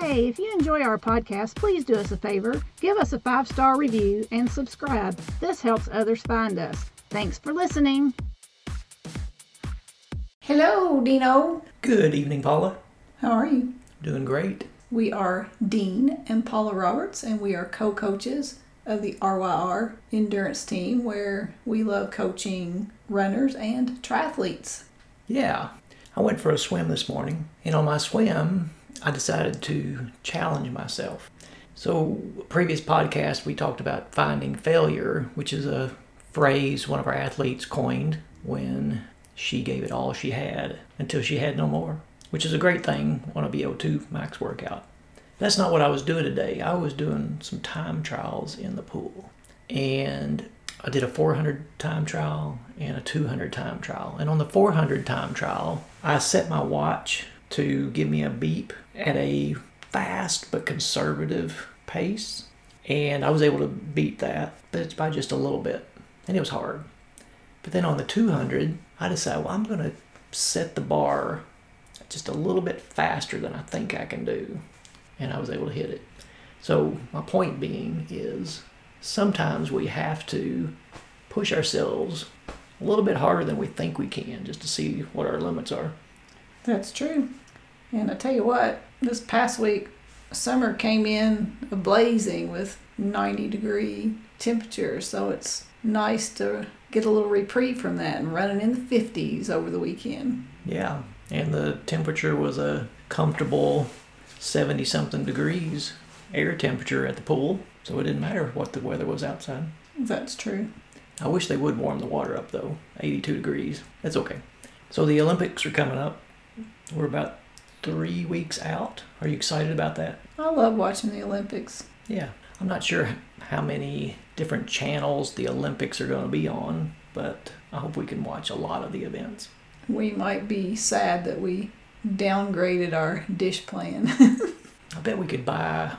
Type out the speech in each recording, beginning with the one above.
Hey, if you enjoy our podcast, please do us a favor. Give us a five star review and subscribe. This helps others find us. Thanks for listening. Hello, Dino. Good evening, Paula. How are you? Doing great. We are Dean and Paula Roberts, and we are co coaches of the RYR endurance team where we love coaching runners and triathletes. Yeah, I went for a swim this morning, and on my swim, I decided to challenge myself. So, previous podcast, we talked about finding failure, which is a phrase one of our athletes coined when she gave it all she had until she had no more, which is a great thing on a VO2 max workout. That's not what I was doing today. I was doing some time trials in the pool. And I did a 400 time trial and a 200 time trial. And on the 400 time trial, I set my watch to give me a beep at a fast but conservative pace. And I was able to beat that, but it's by just a little bit. And it was hard. But then on the 200, I decided, well, I'm going to set the bar just a little bit faster than I think I can do. And I was able to hit it. So, my point being is sometimes we have to push ourselves a little bit harder than we think we can just to see what our limits are. That's true. And I tell you what, this past week, summer came in blazing with 90 degree temperatures. So it's nice to get a little reprieve from that and running in the 50s over the weekend. Yeah, and the temperature was a comfortable 70 something degrees air temperature at the pool, so it didn't matter what the weather was outside. That's true. I wish they would warm the water up though, 82 degrees. That's okay. So the Olympics are coming up. We're about three weeks out. Are you excited about that? I love watching the Olympics. Yeah. I'm not sure how many different channels the Olympics are going to be on, but I hope we can watch a lot of the events. We might be sad that we downgraded our dish plan. I bet we could buy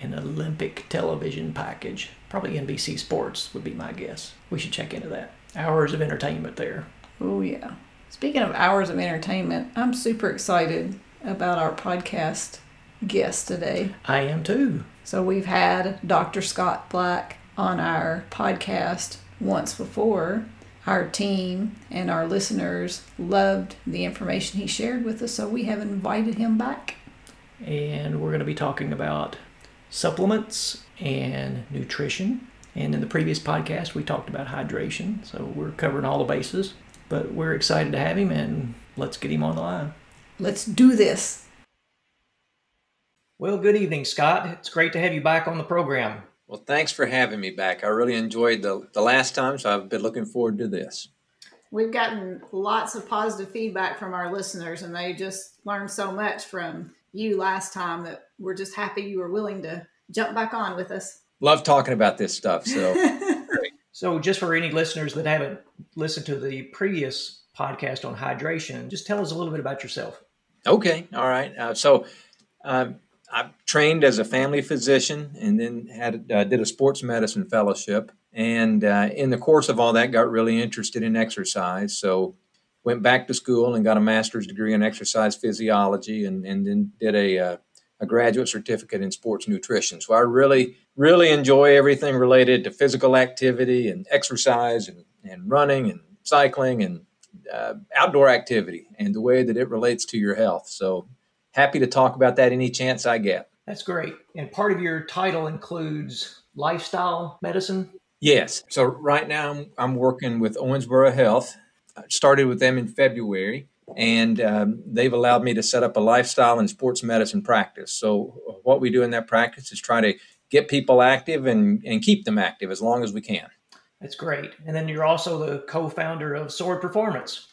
an Olympic television package. Probably NBC Sports would be my guess. We should check into that. Hours of entertainment there. Oh, yeah. Speaking of hours of entertainment, I'm super excited about our podcast guest today. I am too. So we've had Dr. Scott Black on our podcast once before. Our team and our listeners loved the information he shared with us, so we have invited him back. And we're going to be talking about supplements and nutrition. And in the previous podcast, we talked about hydration, so we're covering all the bases. But we're excited to have him, and let's get him on the line. Let's do this. Well, good evening, Scott. It's great to have you back on the program. Well, thanks for having me back. I really enjoyed the, the last time, so I've been looking forward to this. We've gotten lots of positive feedback from our listeners, and they just learned so much from you last time that we're just happy you were willing to jump back on with us. Love talking about this stuff. So, so just for any listeners that haven't listened to the previous podcast on hydration, just tell us a little bit about yourself. Okay, all right. Uh, so, um, I trained as a family physician and then had uh, did a sports medicine fellowship. And uh, in the course of all that, got really interested in exercise. So went back to school and got a master's degree in exercise physiology, and, and then did a uh, a graduate certificate in sports nutrition. So I really really enjoy everything related to physical activity and exercise and, and running and cycling and uh, outdoor activity and the way that it relates to your health. So happy to talk about that any chance I get. That's great. And part of your title includes lifestyle medicine? Yes. So right now I'm, I'm working with Owensboro Health. I started with them in February, and um, they've allowed me to set up a lifestyle and sports medicine practice. So what we do in that practice is try to get people active and, and keep them active as long as we can. That's great. And then you're also the co-founder of Sword Performance.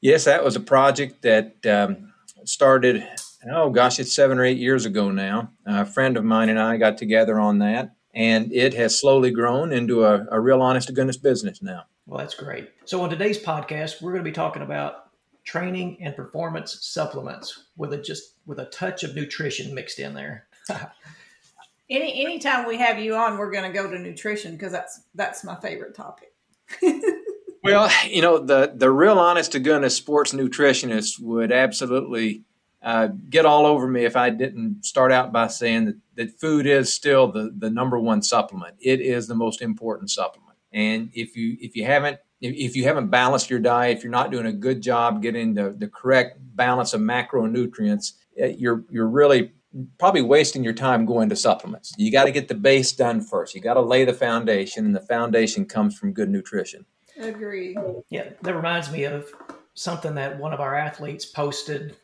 Yes, that was a project that um, started oh gosh, it's seven or eight years ago now. A friend of mine and I got together on that, and it has slowly grown into a, a real honest to goodness business now. Well, that's great. So, on today's podcast, we're going to be talking about training and performance supplements with a just with a touch of nutrition mixed in there. Any anytime we have you on, we're going to go to nutrition because that's that's my favorite topic. well, you know the the real honest to goodness sports nutritionist would absolutely uh, get all over me if I didn't start out by saying that, that food is still the, the number one supplement. It is the most important supplement. And if you if you haven't if you haven't balanced your diet, if you're not doing a good job getting the, the correct balance of macronutrients, uh, you're you're really probably wasting your time going to supplements. You got to get the base done first. You got to lay the foundation, and the foundation comes from good nutrition. Agree. Yeah, that reminds me of something that one of our athletes posted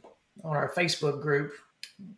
on our Facebook group,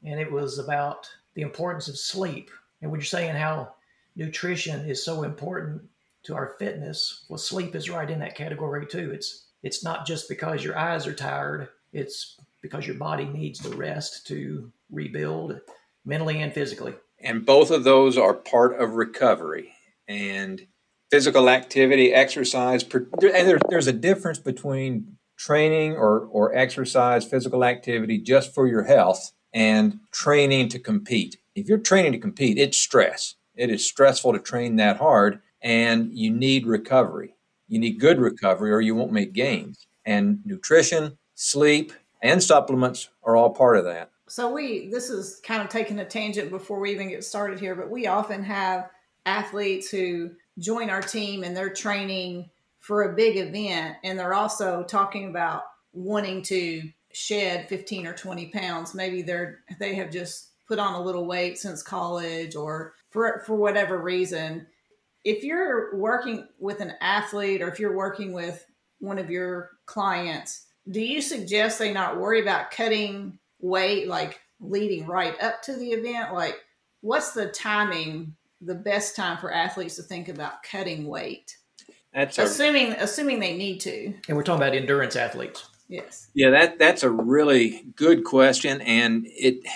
and it was about the importance of sleep. And what you're saying how nutrition is so important to our fitness. Well, sleep is right in that category too. It's it's not just because your eyes are tired. It's because your body needs the rest to rebuild mentally and physically. And both of those are part of recovery. And physical activity, exercise, and there, there's a difference between training or, or exercise, physical activity just for your health and training to compete. If you're training to compete, it's stress. It is stressful to train that hard, and you need recovery. You need good recovery, or you won't make gains. And nutrition, sleep, and supplements are all part of that. So we this is kind of taking a tangent before we even get started here, but we often have athletes who join our team and they're training for a big event and they're also talking about wanting to shed 15 or 20 pounds. Maybe they're they have just put on a little weight since college or for for whatever reason. If you're working with an athlete or if you're working with one of your clients, do you suggest they not worry about cutting weight like leading right up to the event? Like, what's the timing, the best time for athletes to think about cutting weight? That's assuming a, assuming they need to. And we're talking about endurance athletes. Yes. Yeah, that that's a really good question, and it.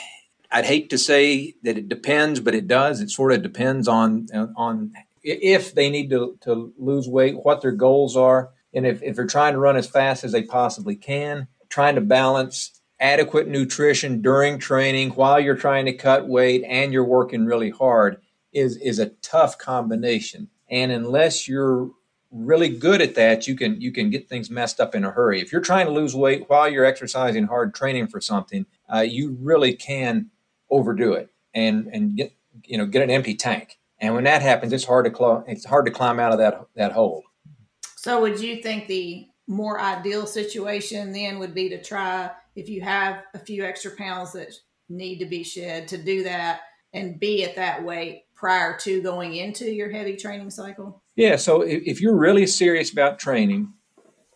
I'd hate to say that it depends, but it does. It sort of depends on on if they need to, to lose weight, what their goals are, and if, if they're trying to run as fast as they possibly can, trying to balance adequate nutrition during training while you're trying to cut weight and you're working really hard is is a tough combination. And unless you're really good at that, you can you can get things messed up in a hurry. If you're trying to lose weight while you're exercising hard, training for something, uh, you really can overdo it and and get you know get an empty tank. And when that happens, it's hard to cl- it's hard to climb out of that that hole. So, would you think the more ideal situation then would be to try if you have a few extra pounds that need to be shed to do that and be at that weight prior to going into your heavy training cycle? Yeah. So if you're really serious about training,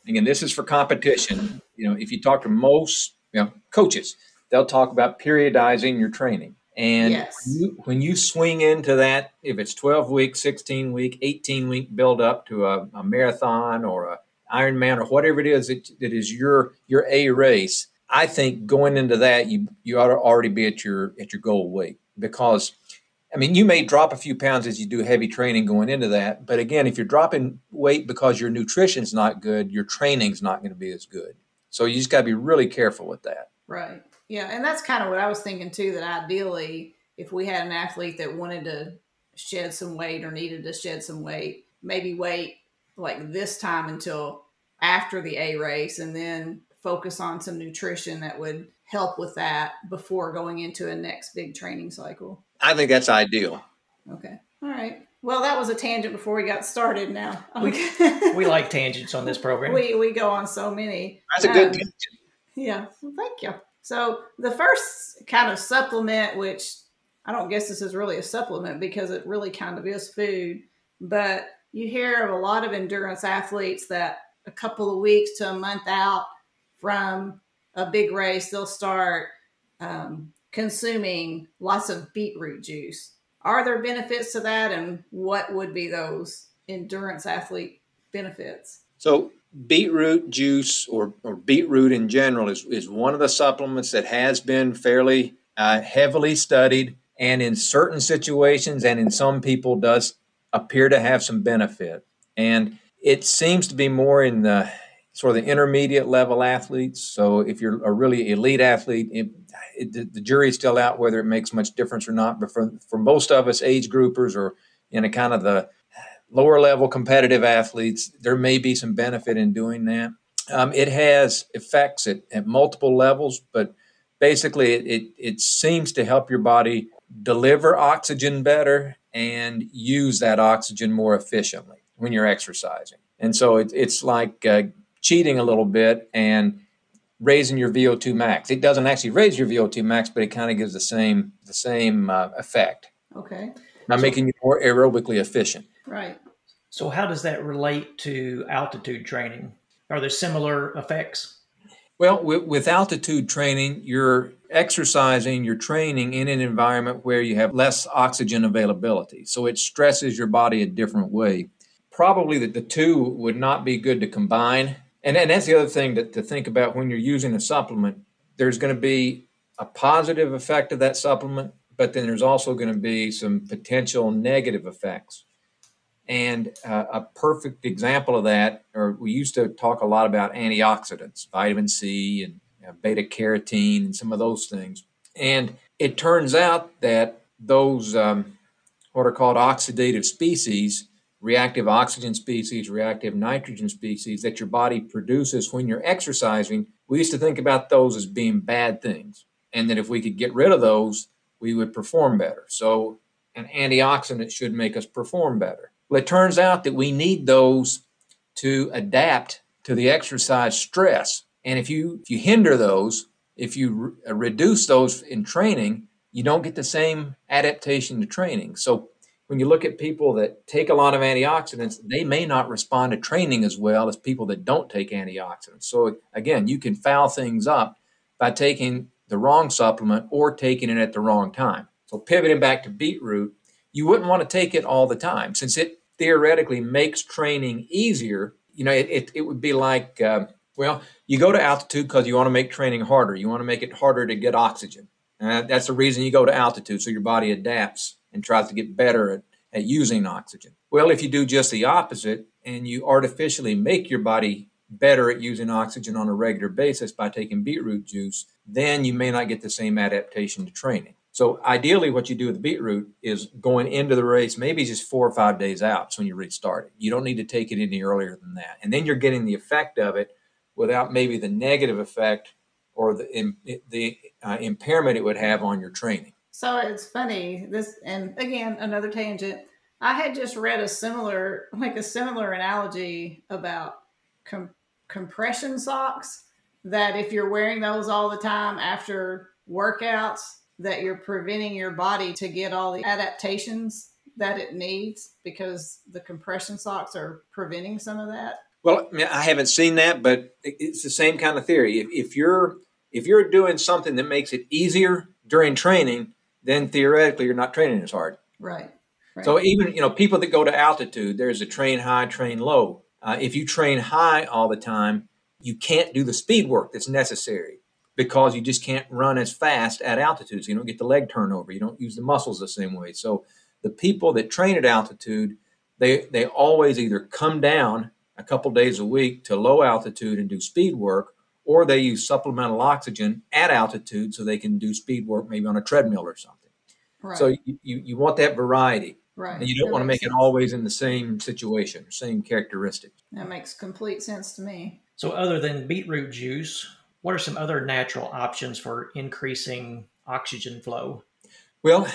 again, this is for competition. You know, if you talk to most you know, coaches, they'll talk about periodizing your training. And yes. you, when you swing into that, if it's 12 week, 16 week, 18 week build up to a, a marathon or a Ironman or whatever it is that, that is your your A race, I think going into that you you ought to already be at your at your goal weight because I mean you may drop a few pounds as you do heavy training going into that, but again if you're dropping weight because your nutrition's not good, your training's not going to be as good. So you just got to be really careful with that. Right. Yeah, and that's kind of what I was thinking too. That ideally, if we had an athlete that wanted to shed some weight or needed to shed some weight, maybe wait like this time until after the A race and then focus on some nutrition that would help with that before going into a next big training cycle. I think that's ideal. Okay. All right. Well, that was a tangent before we got started now. We, we like tangents on this program. We, we go on so many. That's a good um, tangent. Yeah. Well, thank you. So, the first kind of supplement, which I don't guess this is really a supplement because it really kind of is food, but you hear of a lot of endurance athletes that a couple of weeks to a month out from a big race, they'll start um, consuming lots of beetroot juice. Are there benefits to that, and what would be those endurance athlete benefits? So, beetroot juice or, or beetroot in general is, is one of the supplements that has been fairly uh, heavily studied and in certain situations and in some people does appear to have some benefit. And it seems to be more in the sort of the intermediate level athletes. So if you're a really elite athlete, it, it, the, jury is still out whether it makes much difference or not. But for, for most of us age groupers or in a kind of the lower level competitive athletes, there may be some benefit in doing that. Um, it has effects at, at multiple levels, but basically it, it, it seems to help your body deliver oxygen better and use that oxygen more efficiently when you're exercising. And so it, it's like uh, cheating a little bit and raising your VO2 max. It doesn't actually raise your VO2 max, but it kind of gives the same the same uh, effect. Okay. Not so, making you more aerobically efficient. Right. So how does that relate to altitude training? Are there similar effects? Well, with, with altitude training, you're exercising, you're training in an environment where you have less oxygen availability. So it stresses your body a different way. Probably that the two would not be good to combine. And, and that's the other thing to, to think about when you're using a supplement. There's going to be a positive effect of that supplement, but then there's also going to be some potential negative effects. And uh, a perfect example of that, or we used to talk a lot about antioxidants, vitamin C and know, beta carotene and some of those things. And it turns out that those, um, what are called oxidative species, reactive oxygen species, reactive nitrogen species that your body produces when you're exercising, we used to think about those as being bad things. And that if we could get rid of those, we would perform better. So, an antioxidant should make us perform better. Well, it turns out that we need those to adapt to the exercise stress. And if you if you hinder those, if you re- uh, reduce those in training, you don't get the same adaptation to training. So when you look at people that take a lot of antioxidants, they may not respond to training as well as people that don't take antioxidants. So again, you can foul things up by taking the wrong supplement or taking it at the wrong time. So pivoting back to beetroot, you wouldn't want to take it all the time since it theoretically makes training easier. You know, it, it, it would be like, uh, well, you go to altitude because you want to make training harder. You want to make it harder to get oxygen. Uh, that's the reason you go to altitude, so your body adapts and tries to get better at, at using oxygen. Well, if you do just the opposite and you artificially make your body better at using oxygen on a regular basis by taking beetroot juice, then you may not get the same adaptation to training. So ideally, what you do with the beetroot is going into the race, maybe just four or five days out. So when you restart it, you don't need to take it any earlier than that, and then you're getting the effect of it without maybe the negative effect or the the uh, impairment it would have on your training. So it's funny this, and again another tangent. I had just read a similar, like a similar analogy about com- compression socks. That if you're wearing those all the time after workouts, that you're preventing your body to get all the adaptations that it needs because the compression socks are preventing some of that? Well, I haven't seen that, but it's the same kind of theory. If, if you're if you're doing something that makes it easier during training, then theoretically you're not training as hard. Right. right. So even you know people that go to altitude, there's a train high, train low. Uh, if you train high all the time, you can't do the speed work that's necessary because you just can't run as fast at altitude. So you don't get the leg turnover. You don't use the muscles the same way. So the people that train at altitude, they they always either come down a couple days a week to low altitude and do speed work, or they use supplemental oxygen at altitude so they can do speed work maybe on a treadmill or something. Right. So you, you, you want that variety. Right. And you don't that want to make sense. it always in the same situation, same characteristics. That makes complete sense to me. So other than beetroot juice, what are some other natural options for increasing oxygen flow? Well,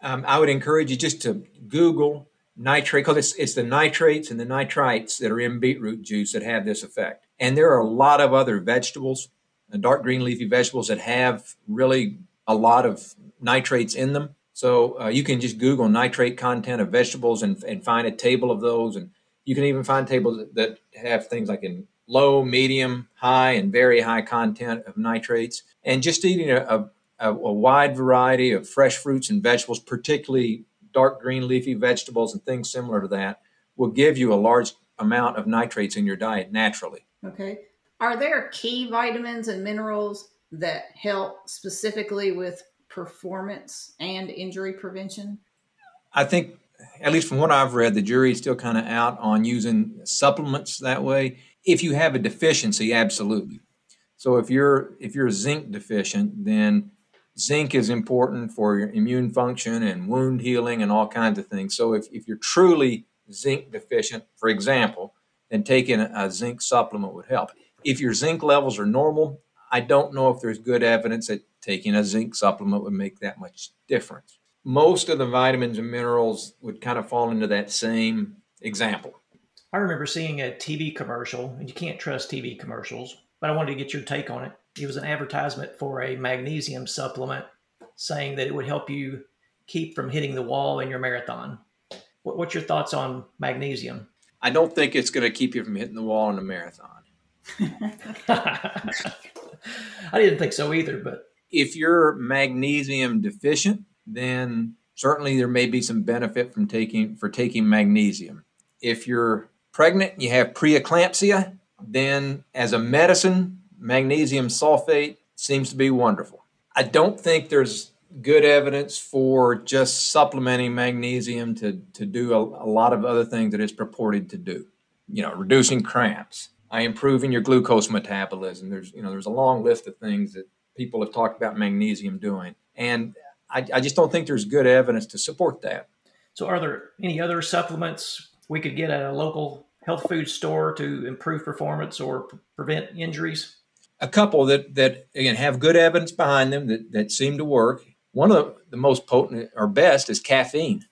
um, I would encourage you just to Google nitrate because it's, it's the nitrates and the nitrites that are in beetroot juice that have this effect. And there are a lot of other vegetables, uh, dark green leafy vegetables that have really a lot of nitrates in them. So uh, you can just Google nitrate content of vegetables and, and find a table of those. And you can even find tables that, that have things like in low, medium, high, and very high content of nitrates. And just eating a, a, a wide variety of fresh fruits and vegetables, particularly dark green leafy vegetables and things similar to that, will give you a large amount of nitrates in your diet naturally. Okay. Are there key vitamins and minerals that help specifically with performance and injury prevention? I think, at least from what I've read, the jury is still kind of out on using supplements that way. If you have a deficiency, absolutely. So if you're if you're zinc deficient, then zinc is important for your immune function and wound healing and all kinds of things. So if, if you're truly zinc deficient, for example, then taking a, a zinc supplement would help. If your zinc levels are normal, I don't know if there's good evidence that taking a zinc supplement would make that much difference. Most of the vitamins and minerals would kind of fall into that same example. I remember seeing a TV commercial, and you can't trust TV commercials, but I wanted to get your take on it. It was an advertisement for a magnesium supplement saying that it would help you keep from hitting the wall in your marathon. What's your thoughts on magnesium? I don't think it's going to keep you from hitting the wall in a marathon. I didn't think so either, but if you're magnesium deficient, then certainly there may be some benefit from taking for taking magnesium. If you're pregnant, you have preeclampsia, then as a medicine, magnesium sulfate seems to be wonderful. I don't think there's good evidence for just supplementing magnesium to, to do a, a lot of other things that it's purported to do. You know, reducing cramps, improving your glucose metabolism. There's you know there's a long list of things that people have talked about magnesium doing, and I, I just don't think there's good evidence to support that. So, are there any other supplements we could get at a local health food store to improve performance or pre- prevent injuries? A couple that that again have good evidence behind them that, that seem to work. One of the most potent or best is caffeine.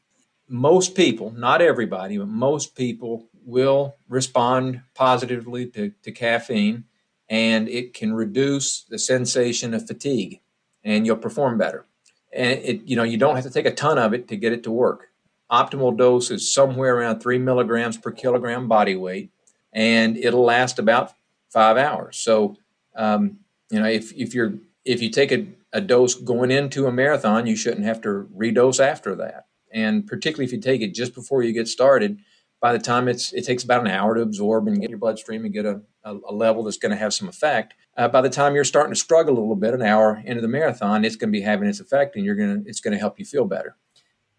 Most people, not everybody, but most people will respond positively to, to caffeine and it can reduce the sensation of fatigue and you'll perform better. And it, you know, you don't have to take a ton of it to get it to work. Optimal dose is somewhere around three milligrams per kilogram body weight, and it'll last about five hours. So, um, you know, if, if you're if you take a, a dose going into a marathon, you shouldn't have to redose after that. And particularly if you take it just before you get started, by the time it's it takes about an hour to absorb and get your bloodstream and get a, a, a level that's going to have some effect. Uh, by the time you're starting to struggle a little bit, an hour into the marathon, it's going to be having its effect, and you're going to it's going to help you feel better.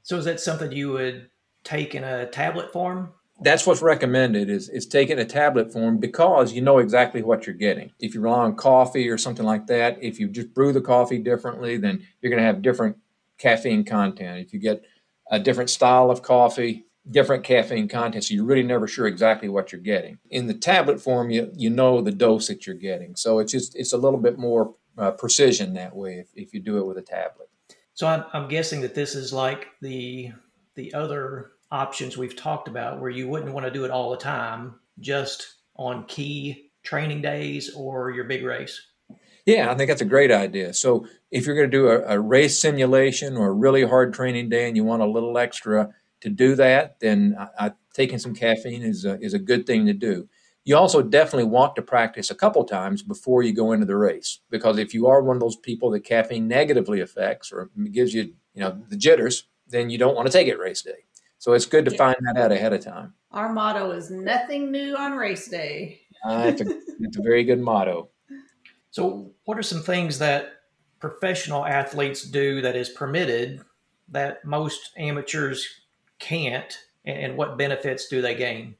So is that something you would take in a tablet form? That's what's recommended is is taking a tablet form because you know exactly what you're getting. If you rely on coffee or something like that, if you just brew the coffee differently, then you're going to have different caffeine content. If you get a different style of coffee, different caffeine content, so you're really never sure exactly what you're getting. In the tablet form, you you know the dose that you're getting, so it's just it's a little bit more uh, precision that way if, if you do it with a tablet. So I'm, I'm guessing that this is like the the other options we've talked about, where you wouldn't want to do it all the time, just on key training days or your big race. Yeah, I think that's a great idea. So if you're going to do a, a race simulation or a really hard training day and you want a little extra to do that, then I, I, taking some caffeine is a, is a good thing to do. You also definitely want to practice a couple times before you go into the race because if you are one of those people that caffeine negatively affects or gives you you know the jitters, then you don't want to take it race day. So it's good to Yeah. find that out ahead of time. Our motto is nothing new on race day. Uh, it's, a, it's a very good motto. So, what are some things that professional athletes do that is permitted that most amateurs can't, and, and what benefits do they gain?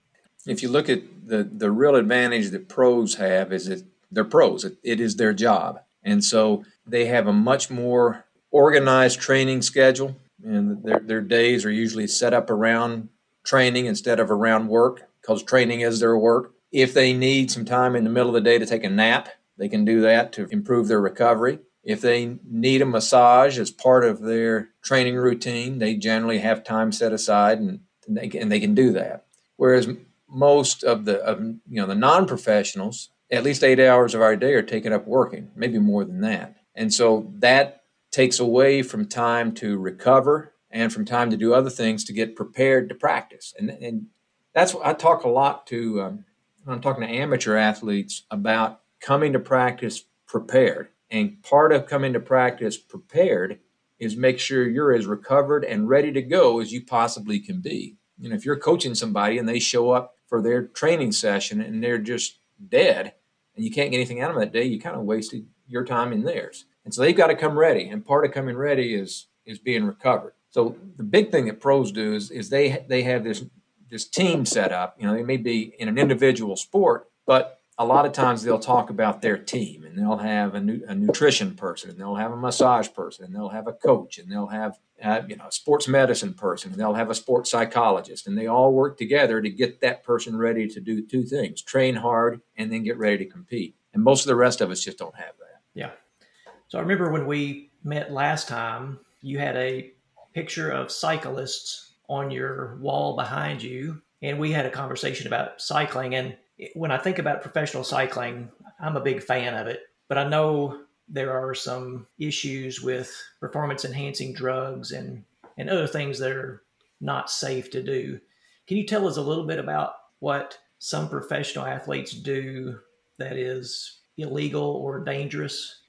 If you look at the the real advantage that pros have is that they're pros. It, it is their job, and so they have a much more organized training schedule, and their their days are usually set up around training instead of around work because training is their work. If they need some time in the middle of the day to take a nap, they can do that to improve their recovery. If they need a massage as part of their training routine, they generally have time set aside and they and they can do that. Whereas most of the of, you know the non-professionals at least eight hours of our day are taken up working maybe more than that. And so that takes away from time to recover and from time to do other things to get prepared to practice. And, and that's what i talk a lot to um, i'm talking to amateur athletes about coming to practice prepared. And part of coming to practice prepared is make sure you're as recovered and ready to go as you possibly can be You know, if you're coaching somebody and they show up for their training session and they're just dead and you can't get anything out of them that day, you kind of wasted your time and theirs. And so they've got to come ready. And part of coming ready is is being recovered. So the big thing that pros do is, is they they have this this team set up. You know, they may be in an individual sport, but a lot of times they'll talk about their team and they'll have a, nu- a nutrition person and they'll have a massage person and they'll have a coach and they'll have uh, you know a sports medicine person and they'll have a sports psychologist and they all work together to get that person ready to do two things train hard and then get ready to compete. And most of the rest of us just don't have that. Yeah. So i remember when we met last time you had a picture of cyclists on your wall behind you and we had a conversation about cycling and when I think about professional cycling, I'm a big fan of it, but I know there are some issues with performance enhancing drugs and, and other things that are not safe to do. Can you tell us a little bit about what some professional athletes do that is illegal or dangerous?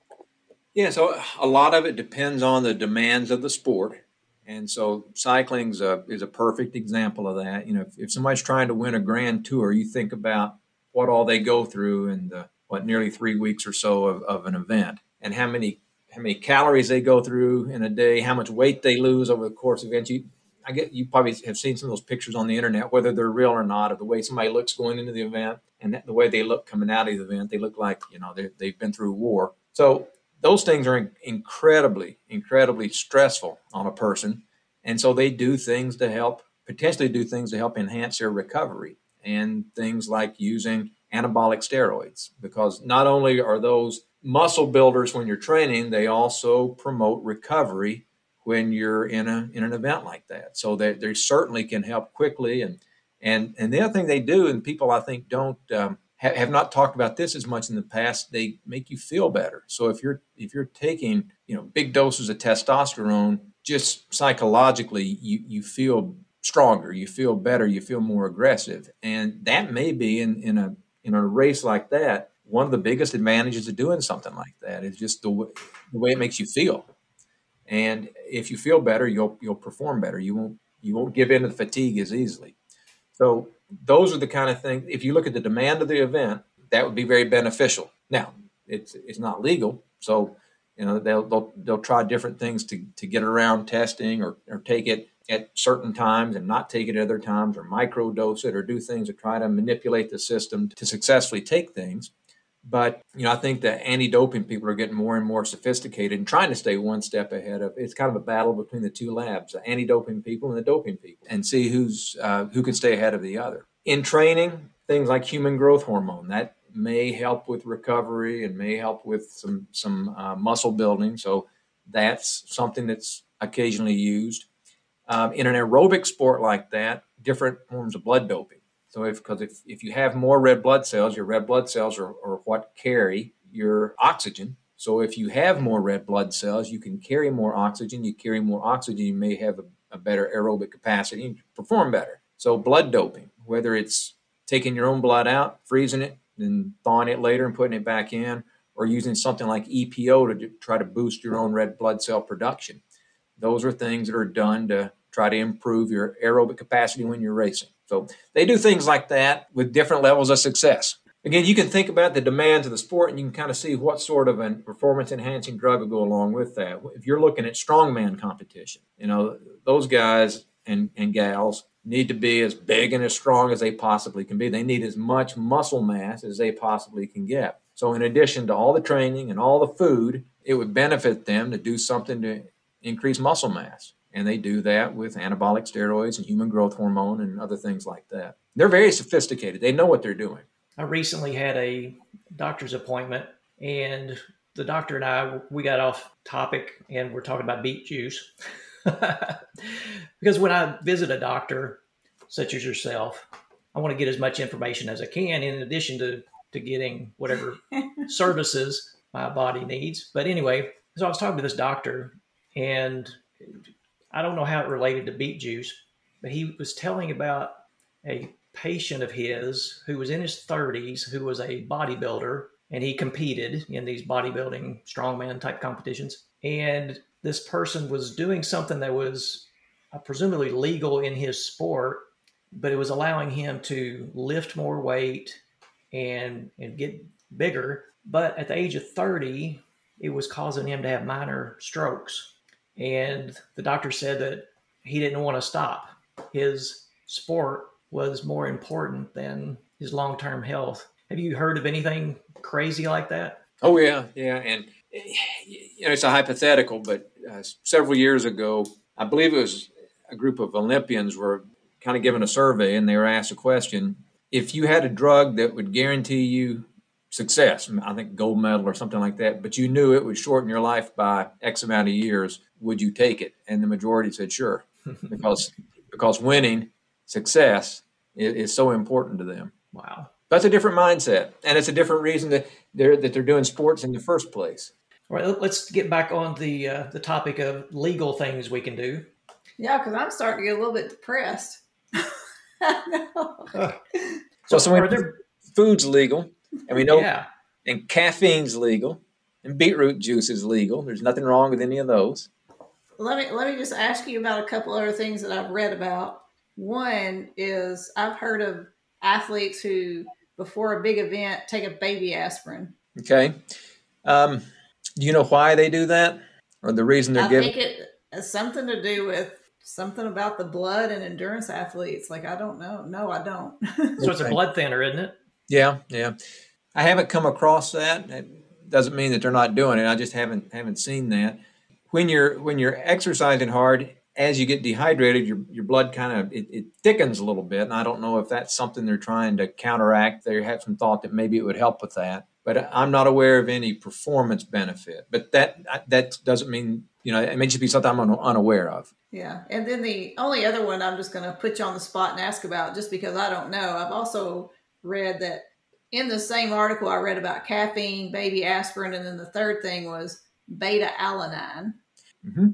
Yeah, so a lot of it depends on the demands of the sport. And so cycling is a, is a perfect example of that. You know, if, if somebody's trying to win a grand tour, you think about what all they go through in the what nearly three weeks or so of, of an event and how many how many calories they go through in a day, how much weight they lose over the course of events. You, I get you probably have seen some of those pictures on the internet, whether they're real or not, of the way somebody looks going into the event and the way they look coming out of the event. They look like you know they've been through war. So those things are incredibly, incredibly stressful on a person. And so they do things to help, potentially do things to help enhance their recovery and things like using anabolic steroids, because not only are those muscle builders when you're training, they also promote recovery when you're in a in an event like that. So they, they certainly can help quickly. And and and the other thing they do, and people I think don't um, have not talked about this as much in the past they make you feel better. So if you're if you're taking you know big doses of testosterone just psychologically you you feel stronger you feel better you feel more aggressive. And that may be in in a in a race like that one of the biggest advantages of doing something like that is just the way, the way it makes you feel. And if you feel better you'll you'll perform better. You won't you won't give in to the fatigue as easily. So those are the kind of things. If you look at the demand of the event, that would be very beneficial. Now, it's it's not legal, so you know they'll they'll, they'll try different things to, to get around testing or, or take it at certain times and not take it at other times or microdose it or do things to try to manipulate the system to successfully take things. But you know, I think the anti-doping people are getting more and more sophisticated and trying to stay one step ahead of. It's kind of a battle between the two labs, the anti-doping people and the doping people, and see who's uh, who can stay ahead of the other. In training, things like human growth hormone that may help with recovery and may help with some some uh, muscle building. So that's something that's occasionally used. Um, in an aerobic sport like that, different forms of blood doping. So if because if, if you have more red blood cells, your red blood cells are, are what carry your oxygen. So if you have more red blood cells, you can carry more oxygen. You carry more oxygen, you may have a, a better aerobic capacity and perform better. So blood doping, whether it's taking your own blood out, freezing it, then thawing it later and putting it back in, or using something like EPO to try to boost your own red blood cell production. Those are things that are done to try to improve your aerobic capacity when you're racing. So they do things like that with different levels of success. Again, you can think about the demands of the sport and you can kind of see what sort of a performance enhancing drug will go along with that. If you're looking at strongman competition, you know, those guys and, and gals need to be as big and as strong as they possibly can be. They need as much muscle mass as they possibly can get. So, in addition to all the training and all the food, it would benefit them to do something to increase muscle mass and they do that with anabolic steroids and human growth hormone and other things like that. They're very sophisticated. They know what they're doing. I recently had a doctor's appointment and the doctor and I we got off topic and we're talking about beet juice. because when I visit a doctor such as yourself, I want to get as much information as I can in addition to to getting whatever services my body needs. But anyway, so I was talking to this doctor and I don't know how it related to beet juice, but he was telling about a patient of his who was in his 30s who was a bodybuilder and he competed in these bodybuilding strongman type competitions. And this person was doing something that was uh, presumably legal in his sport, but it was allowing him to lift more weight and and get bigger. But at the age of 30, it was causing him to have minor strokes. And the doctor said that he didn't want to stop. His sport was more important than his long term health. Have you heard of anything crazy like that? Oh yeah, yeah, and you know it's a hypothetical, but uh, several years ago, I believe it was a group of Olympians were kind of given a survey, and they were asked a question: If you had a drug that would guarantee you success, I think gold medal or something like that, but you knew it would shorten your life by X amount of years, would you take it? And the majority said sure, because because winning success is, is so important to them. Wow. That's a different mindset, and it's a different reason that they're that they're doing sports in the first place. All right, let's get back on the uh, the topic of legal things we can do. Yeah, because I'm starting to get a little bit depressed. So, So, so are there? food's legal, and we know, Yeah. and caffeine's legal, and beetroot juice is legal. There's nothing wrong with any of those. let me let me just ask you about a couple other things that I've read about. One is I've heard of athletes who before a big event take a baby aspirin. Okay, um, do you know why they do that, or the reason they're I giving? think it has something to do with something about the blood and endurance athletes. Like I don't know. No, I don't. So it's a blood thinner, isn't it? Yeah, yeah. I haven't come across that. It doesn't mean that they're not doing it. I just haven't haven't seen that. When you're when you're exercising hard, as you get dehydrated, your your blood kind of it, it thickens a little bit. And I don't know if that's something they're trying to counteract. They had some thought that maybe it would help with that. But I'm not aware of any performance benefit. But that that doesn't mean you know it may just be something I'm unaware of. Yeah. And then the only other one I'm just going to put you on the spot and ask about just because I don't know. I've also read that in the same article I read about caffeine, baby aspirin, and then the third thing was beta alanine. hmm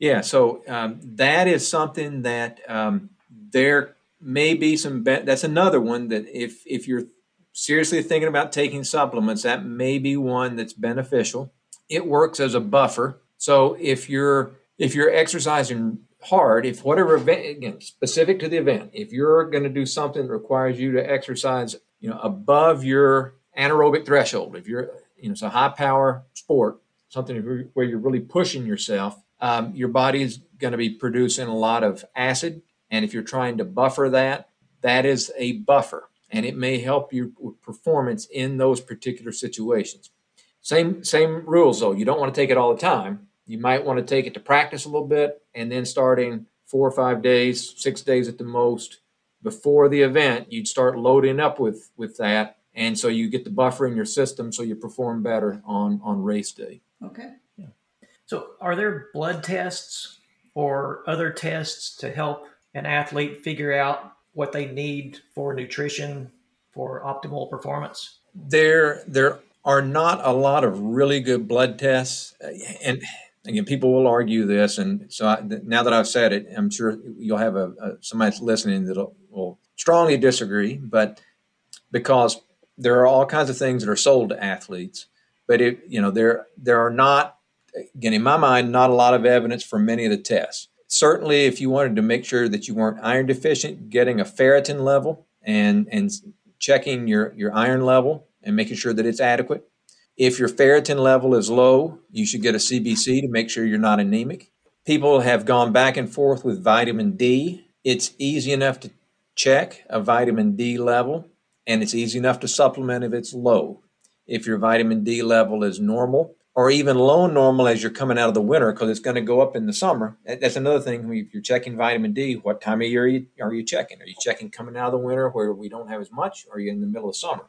Yeah, so um, that is something that um, there may be some. Be- that's another one that if if you're seriously thinking about taking supplements, that may be one that's beneficial. It works as a buffer. So if you're if you're exercising hard, if whatever event again specific to the event, if you're going to do something that requires you to exercise, you know, above your anaerobic threshold, if you're you know it's a high power sport, something where you're really pushing yourself, um, your body is going to be producing a lot of acid. And if you're trying to buffer that, that is a buffer. And it may help you with performance in those particular situations. Same same rules though. You don't want to take it all the time. You might want to take it to practice a little bit, and then starting four or five days, six days at the most before the event, you'd start loading up with with that, and so you get the buffer in your system, so you perform better on on race day. Okay. So, are there blood tests or other tests to help an athlete figure out what they need for nutrition for optimal performance? there there are not a lot of really good blood tests Uh, and again people will argue this and so I, now that i've said it i'm sure you'll have a, a somebody that's listening that will strongly disagree but because there are all kinds of things that are sold to athletes but it you know there there are not again in my mind not a lot of evidence for many of the tests. Certainly if you wanted to make sure that you weren't iron deficient getting a ferritin level and and checking your your iron level and making sure that it's adequate. If your ferritin level is low you should get a cbc to make sure you're not anemic. People have gone back and forth with vitamin d. It's easy enough to check a vitamin d level and it's easy enough to supplement if it's low if your vitamin d level is normal or even low normal as you're coming out of the winter because it's going to go up in the summer. That's another thing. If you're checking vitamin D, what time of year are you, are you checking? Are you checking coming out of the winter where we don't have as much, or are you in the middle of summer?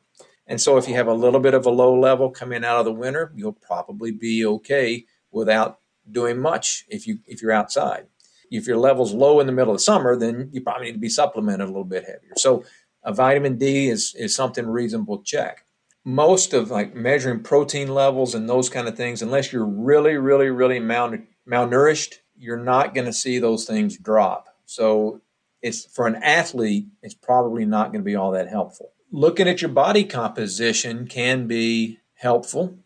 And so, if you have a little bit of a low level coming out of the winter, you'll probably be okay without doing much if you if you're outside. If your level's low in the middle of summer, then you probably need to be supplemented a little bit heavier. So, a vitamin D is is something reasonable to check most of like measuring protein levels and those kind of things, unless you're really, really, really mal- malnourished, you're not going to see those things drop. So it's for an athlete, it's probably not going to be all that helpful. Looking at your body composition can be helpful.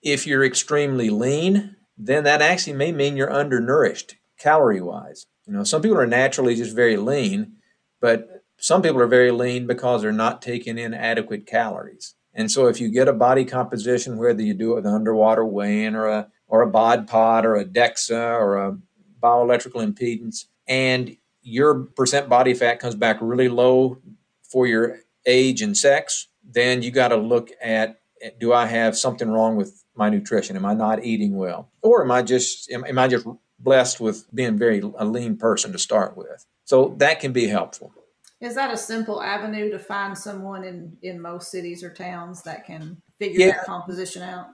If you're extremely lean, then that actually may mean you're undernourished calorie wise. You know, some people are naturally just very lean, but some people are very lean because they're not taking in adequate calories. And so if you get a body composition, whether you do it with an underwater weighing or a or a bod pod or a DEXA or a bioelectrical impedance, and your percent body fat comes back really low for your age and sex, then you got to look at do I have something wrong with my nutrition? Am I not eating well, or am I just am, am I just blessed with being very a lean person to start with? So that can be helpful. Is that a simple avenue to find someone in in most cities or towns that can figure yeah. that composition out?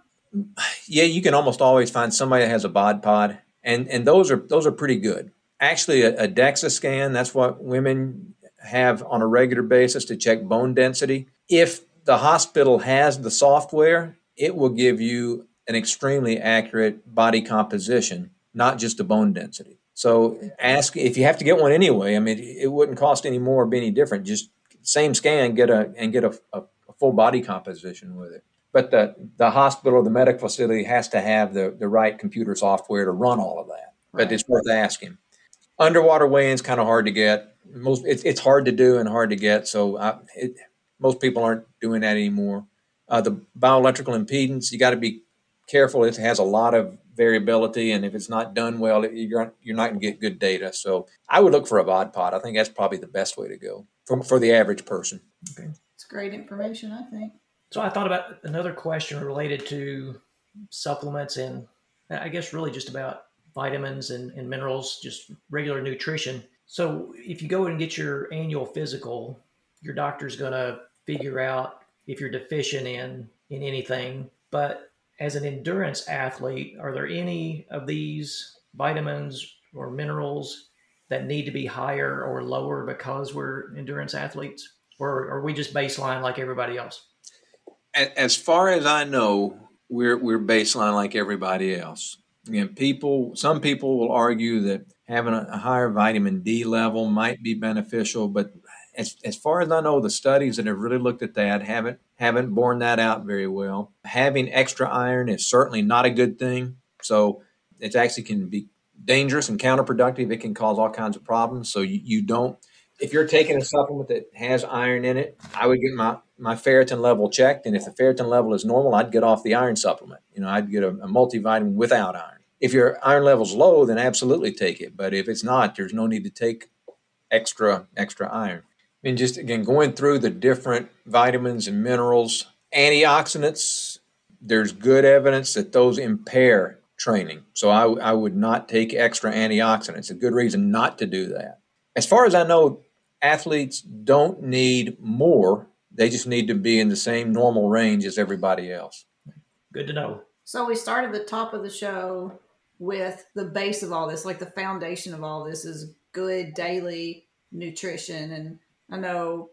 Yeah, you can almost always find somebody that has a bod pod, and and those are those are pretty good. Actually, a, a DEXA scan that's what women have on a regular basis to check bone density. If the hospital has the software, it will give you an extremely accurate body composition, not just the bone density. So ask if you have to get one anyway. I mean, it wouldn't cost any more or be any different. Just same scan, get a and get a, a, a full body composition with it. But the the hospital, the medical facility has to have the the right computer software to run all of that. Right. But it's worth asking. Underwater weighing's kind of hard to get. Most it's it's hard to do and hard to get. So I, it, most people aren't doing that anymore. Uh, the bioelectrical impedance, you got to be careful. It has a lot of variability, and if it's not done well, you're you're not going to get good data. So I would look for a bod pod. I think that's probably the best way to go for for the average person. Okay, it's great information. I think. So I thought about another question related to supplements and I guess really just about vitamins and, and minerals, just regular nutrition. So if you go and get your annual physical, your doctor's going to figure out if you're deficient in in anything. But as an endurance athlete, are there any of these vitamins or minerals that need to be higher or lower because we're endurance athletes? Or are we just baseline like everybody else? As far as I know, we're, we're baseline like everybody else. Again, people, some people will argue that having a higher vitamin D level might be beneficial, but as, as far as I know, the studies that have really looked at that haven't haven't borne that out very well. Having extra iron is certainly not a good thing. So it actually can be dangerous and counterproductive. It can cause all kinds of problems. So you, you don't if you're taking a supplement that has iron in it, I would get my, my ferritin level checked. And if the ferritin level is normal, I'd get off the iron supplement. You know, I'd get a, a multivitamin without iron. If your iron level's low, then absolutely take it. But if it's not, there's no need to take extra extra iron. I mean, just again, going through the different vitamins and minerals, antioxidants, there's good evidence that those impair training. So I, I would not take extra antioxidants. A good reason not to do that. As far as I know, athletes don't need more. They just need to be in the same normal range as everybody else. Good to know. So we started the top of the show with the base of all this, like the foundation of all this is good daily nutrition and I know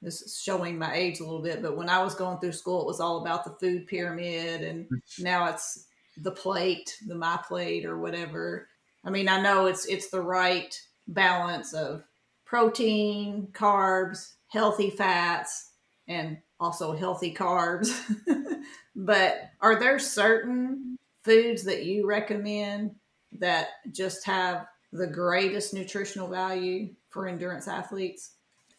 this is showing my age a little bit, but when I was going through school, it was all about the food pyramid, and mm-hmm. now it's the plate, the my plate, or whatever. I mean, I know it's it's the right balance of protein, carbs, healthy fats, and also healthy carbs. but are there certain foods that you recommend that just have the greatest nutritional value for endurance athletes?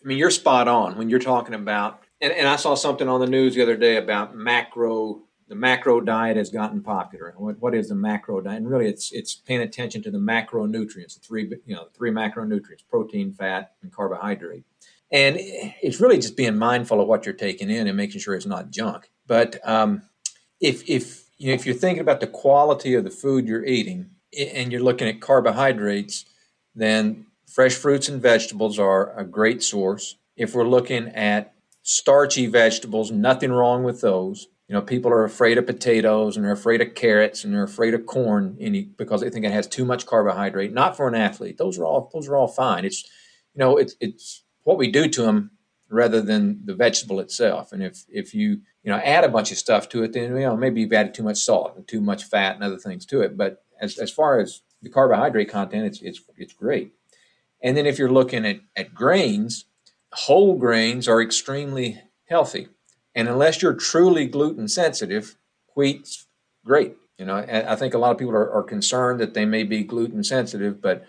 I mean, you're spot on when you're talking about, and, and I saw something on the news the other day about macro. The macro diet has gotten popular. What, what is the macro diet? And really, it's it's paying attention to the macronutrients, the three you know three macronutrients: protein, fat, and carbohydrate. And it's really just being mindful of what you're taking in and making sure it's not junk. But um, if if you know, if you're thinking about the quality of the food you're eating and you're looking at carbohydrates, then fresh fruits and vegetables are a great source. If we're looking at starchy vegetables, nothing wrong with those. You know, people are afraid of potatoes and they're afraid of carrots and they're afraid of corn any, because they think it has too much carbohydrate. Not for an athlete. Those are all those are all fine. It's you know, it's it's what we do to them rather than the vegetable itself. And if if you you know add a bunch of stuff to it, then you know maybe you've added too much salt and too much fat and other things to it. But as as far as the carbohydrate content, it's it's it's great. And then if you're looking at, at grains, whole grains are extremely healthy. And unless you're truly gluten sensitive, wheat's great. You know, I think a lot of people are, are concerned that they may be gluten sensitive, but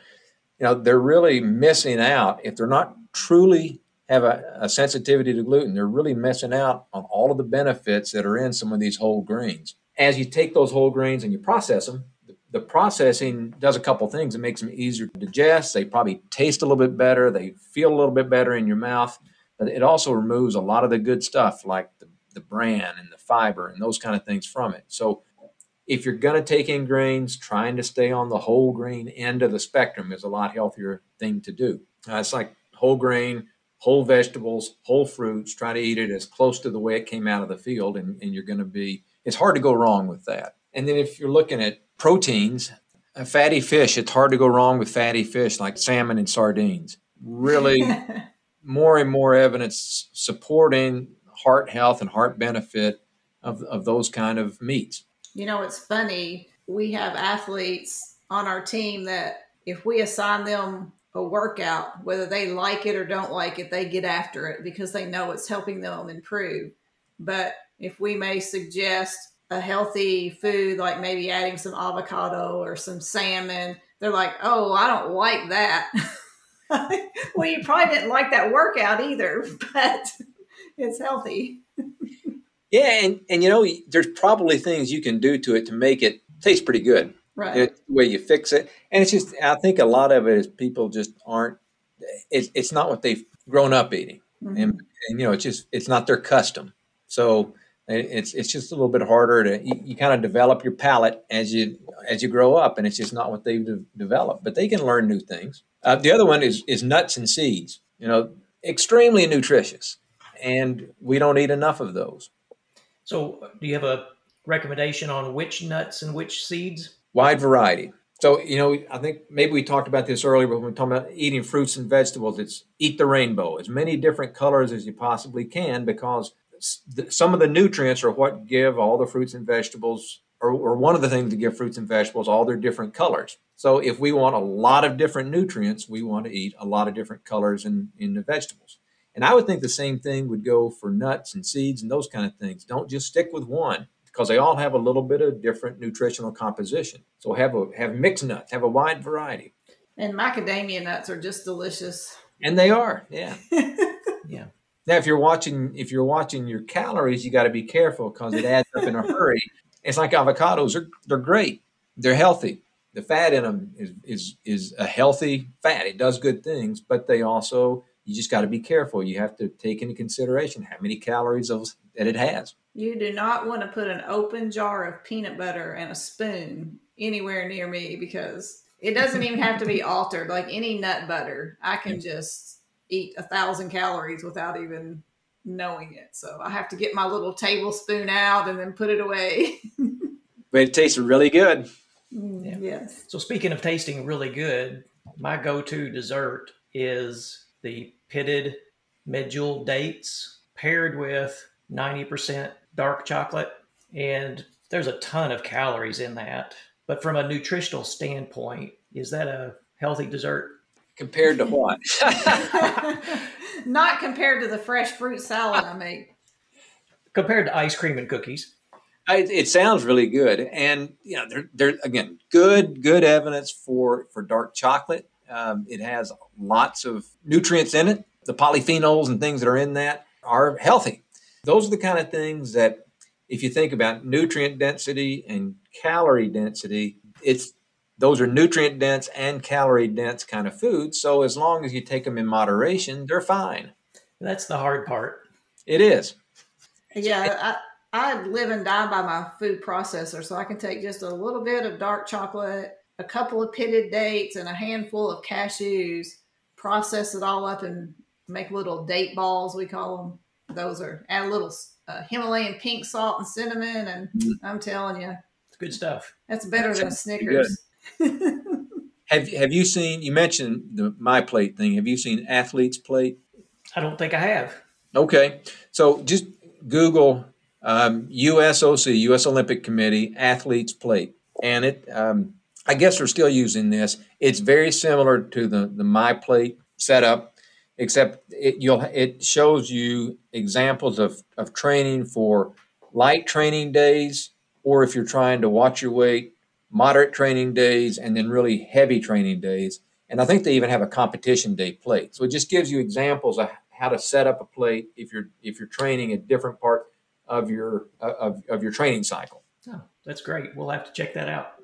you know, they're really missing out if they're not truly have a, a, sensitivity to gluten, they're really missing out on all of the benefits that are in some of these whole grains. As you take those whole grains and you process them, the, processing does a couple things. It makes them easier to digest. They probably taste a little bit better. They feel a little bit better in your mouth. But it also removes a lot of the good stuff like the, the bran and the fiber and those kind of things from it. So if you're going to take in grains, trying to stay on the whole grain end of the spectrum is a lot healthier thing to do. Uh, it's like whole grain, whole vegetables, whole fruits, try to eat it as close to the way it came out of the field, and, and you're going to be, it's hard to go wrong with that. And then if you're looking at proteins, fatty fish, it's hard to go wrong with fatty fish like salmon and sardines. Really, more and more evidence supporting heart health and heart benefit of, of those kind of meats. You know, it's funny. We have athletes on our team that if we assign them a workout, whether they like it or don't like it, they get after it because they know it's helping them improve. But if we may suggest a healthy food, like maybe adding some avocado or some salmon, they're like, oh, I don't like that. well, you probably didn't like that workout either, but it's healthy. yeah, and, and you know, there's probably things you can do to it to make it taste pretty good right it's the way you fix it and it's just i think a lot of it is people just aren't it's, it's not what they've grown up eating mm-hmm. and, and, you know it's just it's not their custom so it's it's just a little bit harder to you, you, kind of develop your palate as you as you grow up and it's just not what they've de- developed. But they can learn new things. Uh, the other one is is nuts and seeds you know extremely nutritious and we don't eat enough of those. So do you have a recommendation on which nuts and which seeds? Wide variety. So, you know, I think maybe we talked about this earlier, but when we're talking about eating fruits and vegetables, it's eat the rainbow, as many different colors as you possibly can, because some of the nutrients are what give all the fruits and vegetables, or, or one of the things that give fruits and vegetables all their different colors. So, if we want a lot of different nutrients, we want to eat a lot of different colors in, in the vegetables. And I would think the same thing would go for nuts and seeds and those kind of things. Don't just stick with one because they all have a little bit of different nutritional composition. So have a have mixed nuts, have a wide variety. And macadamia nuts are just delicious. And they are, yeah, yeah. Now, if you're watching, if you're watching your calories, you got to be careful because it adds up in a hurry. It's like avocados; they're they're great, they're healthy. The fat in them is is is a healthy fat. It does good things, but they also you just got to be careful. You have to take into consideration how many calories of, that it has. You do not want to put an open jar of peanut butter and a spoon anywhere near me because it doesn't even have to be altered. Like any nut butter, I can just eat a thousand calories without even knowing it. So I have to get my little tablespoon out and then put it away. but it tastes really good. Mm, yeah. Yes. So speaking of tasting really good, my go-to dessert is the pitted medjool dates paired with 90% dark chocolate. And there's a ton of calories in that. But from a nutritional standpoint, is that a healthy dessert? Compared to what? Not compared to the fresh fruit salad I make. Compared to ice cream and cookies. I, it sounds really good, and you know, there, there again, good, good evidence for for dark chocolate. Um, it has lots of nutrients in it. The polyphenols and things that are in that are healthy. Those are the kind of things that, if you think about nutrient density and calorie density, it's those are nutrient dense and calorie dense kind of foods. So as long as you take them in moderation, they're fine. That's the hard part. It is. Yeah, I, I live and die by my food processor, so I can take just a little bit of dark chocolate a couple of pitted dates and a handful of cashews, process it all up and make little date balls, we call them. Those are add a little uh, Himalayan pink salt and cinnamon, and mm-hmm. I'm telling you, it's good stuff. That's better than Snickers. have Have you seen? You mentioned the my plate thing. Have you seen athlete's plate? I don't think I have. Okay, so just Google um, USOC, U.S. Olympic Committee athlete's plate, and it um, I guess we're still using this. It's very similar to the the MyPlate setup, except it you'll it shows you examples of of training for light training days, or if you're trying to watch your weight, moderate training days, and then really heavy training days. And I think they even have a competition day plate. So it just gives you examples of how to set up a plate if you're if you're training a different part of your uh, of, of your training cycle. Oh, that's great. We'll have to check that out.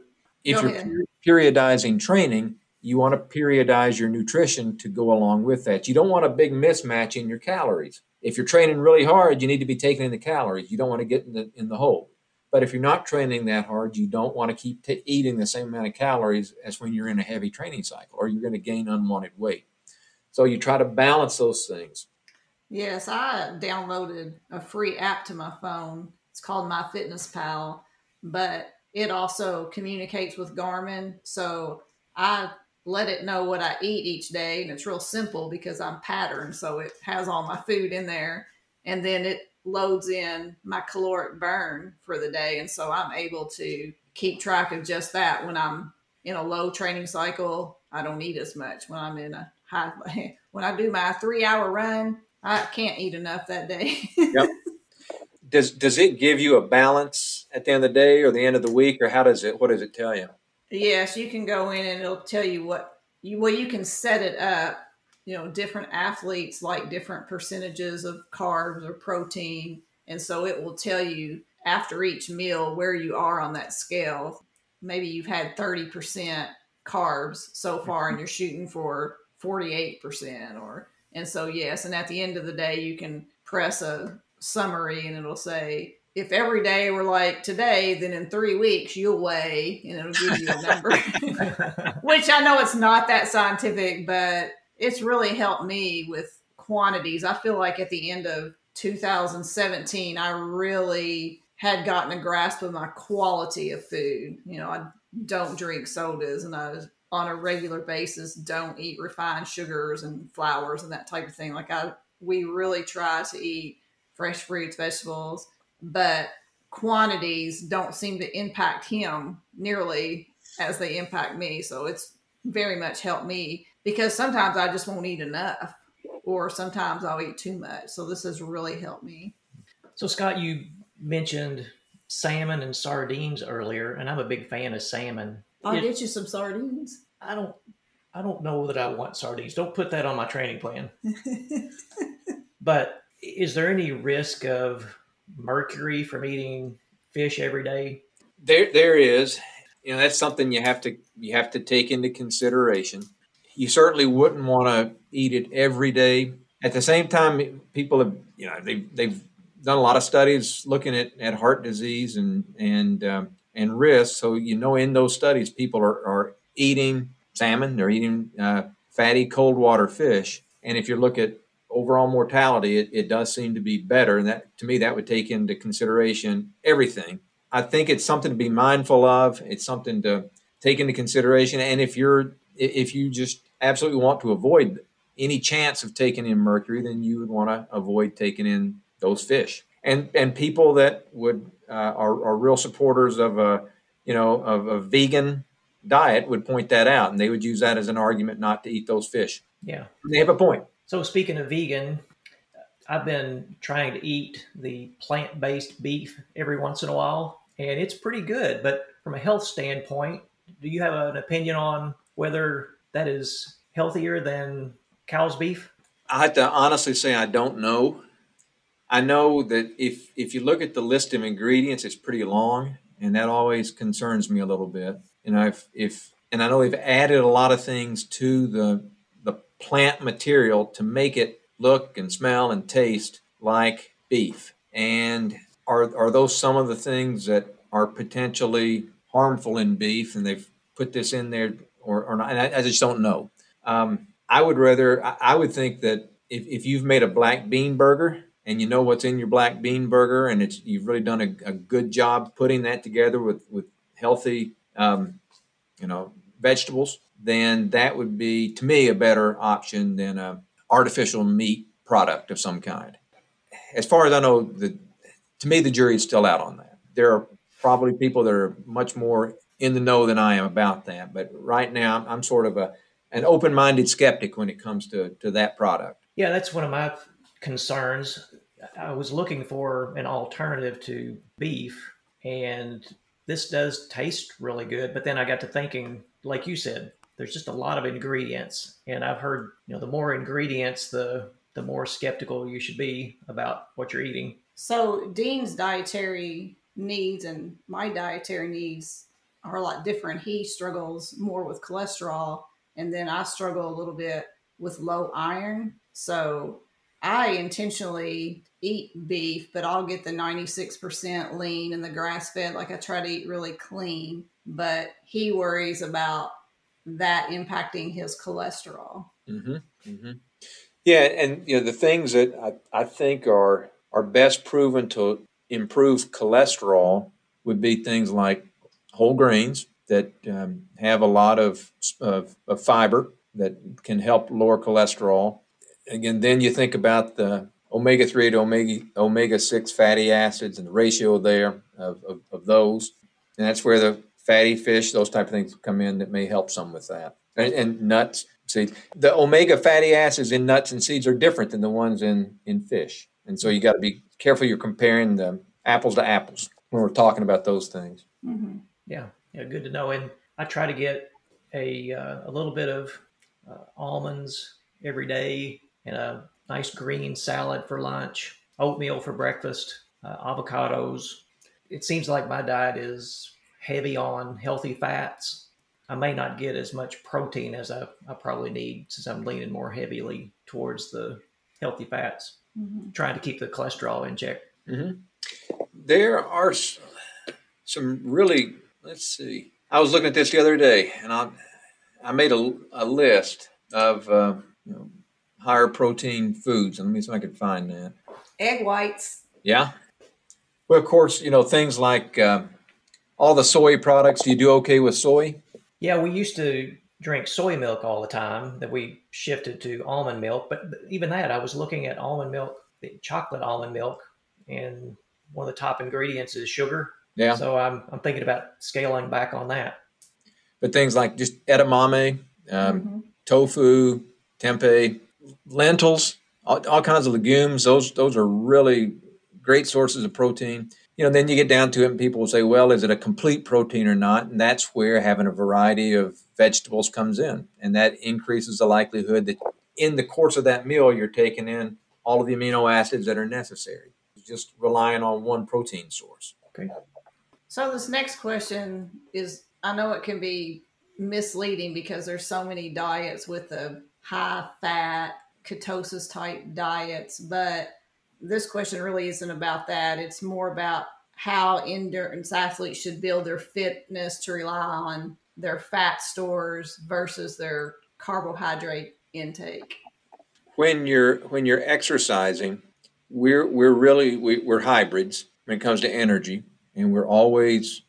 If Go you're ahead. periodizing training, you want to periodize your nutrition to go along with that. You don't want a big mismatch in your calories. If you're training really hard, you need to be taking in the calories. You don't want to get in the in the hole. But if you're not training that hard, you don't want to keep t- eating the same amount of calories as when you're in a heavy training cycle, or you're going to gain unwanted weight. So you try to balance those things. Yes, I downloaded a free app to my phone. It's called My Fitness Pal, but it also communicates with Garmin. So I let it know what I eat each day, and it's real simple because I'm patterned. So it has all my food in there, and then it loads in my caloric burn for the day. And so I'm able to keep track of just that when I'm in a low training cycle. I don't eat as much when I'm in a high. When I do my three hour run, I can't eat enough that day. yep. Does does it give you a balance at the end of the day or the end of the week, or how does it? What does it tell you? yes, you can go in and it'll tell you what you well you can set it up. You know, different athletes like different percentages of carbs or protein, and so it will tell you after each meal where you are on that scale. Maybe you've had thirty percent carbs so far, and you're shooting for forty eight percent, or and so yes, and at the end of the day, you can press a summary and it'll say if every day were like today, then in three weeks you'll weigh and it'll give you a number. Which I know it's not that scientific, but it's really helped me with quantities. I feel like at the end of 2017, I really had gotten a grasp of my quality of food. You know, I don't drink sodas and I on a regular basis don't eat refined sugars and flours and that type of thing. Like I we really try to eat fresh fruits, vegetables, but quantities don't seem to impact him nearly as they impact me. So it's very much helped me because sometimes I just won't eat enough or sometimes I'll eat too much. So this has really helped me. So, Scott, you mentioned salmon and sardines earlier, and I'm a big fan of salmon. I'll It- get you some sardines. I don't, I don't know that I want sardines. Don't put that on my training plan. But is there any risk of mercury from eating fish every day? There, there is. You know, that's something you have to you have to take into consideration. You certainly wouldn't want to eat it every day. At the same time, people have you know they've they've done a lot of studies looking at, at heart disease and and um, and risk. So you know, in those studies, people are, are eating salmon, they're eating uh, fatty cold water fish, and if you look at overall mortality, it, it does seem to be better. And that to me, that would take into consideration everything. I think it's something to be mindful of. It's something to take into consideration. And if you're if you just absolutely want to avoid any chance of taking in mercury, then you would want to avoid taking in those fish. And and people that would uh, are, are real supporters of a you know of a vegan diet would point that out, and they would use that as an argument not to eat those fish. Yeah. They have a point. So, speaking of vegan, I've been trying to eat the plant based beef every once in a while, and it's pretty good. But from a health standpoint, do you have an opinion on whether that is healthier than cow's beef? I have to honestly say I don't know. I know that if if you look at the list of ingredients, it's pretty long, and that always concerns me a little bit. Know, if if and I know they've added a lot of things to the the plant material to make it look and smell and taste like beef. And are are those some of the things that are potentially harmful in beef? And they've put this in there or, or not? And I, I just don't know. Um, I would rather. I, I would think that if, if you've made a black bean burger and you know what's in your black bean burger and it's you've really done a, a good job putting that together with with healthy um, you know vegetables then that would be to me a better option than a artificial meat product of some kind as far as i know the to me the jury is still out on that there are probably people that are much more in the know than i am about that but right now i'm, I'm sort of a an open-minded skeptic when it comes to to that product Yeah, that's one of my concerns. I was looking for an alternative to beef, and this does taste really good. But then I got to thinking, like you said, there's just a lot of ingredients, and I've heard you know the more ingredients, the the more skeptical you should be about what you're eating. So Dean's dietary needs and my dietary needs are a lot different. He struggles more with cholesterol, and then I struggle a little bit with low iron. So I intentionally eat beef, but I'll get the 96% lean and the grass fed. Like I try to eat really clean, but he worries about that impacting his cholesterol. Mm-hmm. Mm-hmm. Yeah, and you know the things that I, I think are are best proven to improve cholesterol would be things like whole grains that um, have a lot of, of, of fiber that can help lower cholesterol. Again, then you think about the omega 3 to omega omega 6 fatty acids and the ratio there of, of, of, those. And that's where the fatty fish, those type of things come in that may help some with that. And, and nuts, seeds. The omega fatty acids in nuts and seeds are different than the ones in, in fish. And so you got to be careful you're comparing the apples to apples when we're talking about those things. Mm-hmm. Yeah, yeah, good to know. And I try to get a, uh, a little bit of uh, almonds every day and a nice green salad for lunch, oatmeal for breakfast, uh, avocados. It seems like my diet is heavy on healthy fats. I may not get as much protein as I, I probably need since I'm leaning more heavily towards the healthy fats, mm-hmm. trying to keep the cholesterol in check. Mm-hmm. There are some really, let's see. I was looking at this the other day and I, I made a, a list of uh, you know, higher protein foods. Let me see if I can find that. Egg whites. Yeah. Well, of course, you know, things like uh, all the soy products. Do you do okay with soy? Yeah, we used to drink soy milk all the time that we shifted to almond milk. But even that, I was looking at almond milk, chocolate almond milk, and one of the top ingredients is sugar. Yeah. So I'm, I'm thinking about scaling back on that. But things like just edamame, um, mm-hmm. tofu, tempeh, lentils, all, all, kinds of legumes. Those those are really great sources of protein. You know, then you get down to it, and people will say, "Well, is it a complete protein or not?" And that's where having a variety of vegetables comes in, and that increases the likelihood that in the course of that meal, you're taking in all of the amino acids that are necessary. Just relying on one protein source. Okay. So this next question is, I know it can be misleading because there's so many diets with the high fat, ketosis type diets. But this question really isn't about that. It's more about how endurance athletes should build their fitness to rely on their fat stores versus their carbohydrate intake. When you're when you're exercising, we're we're really we, we're hybrids when it comes to energy, and we're always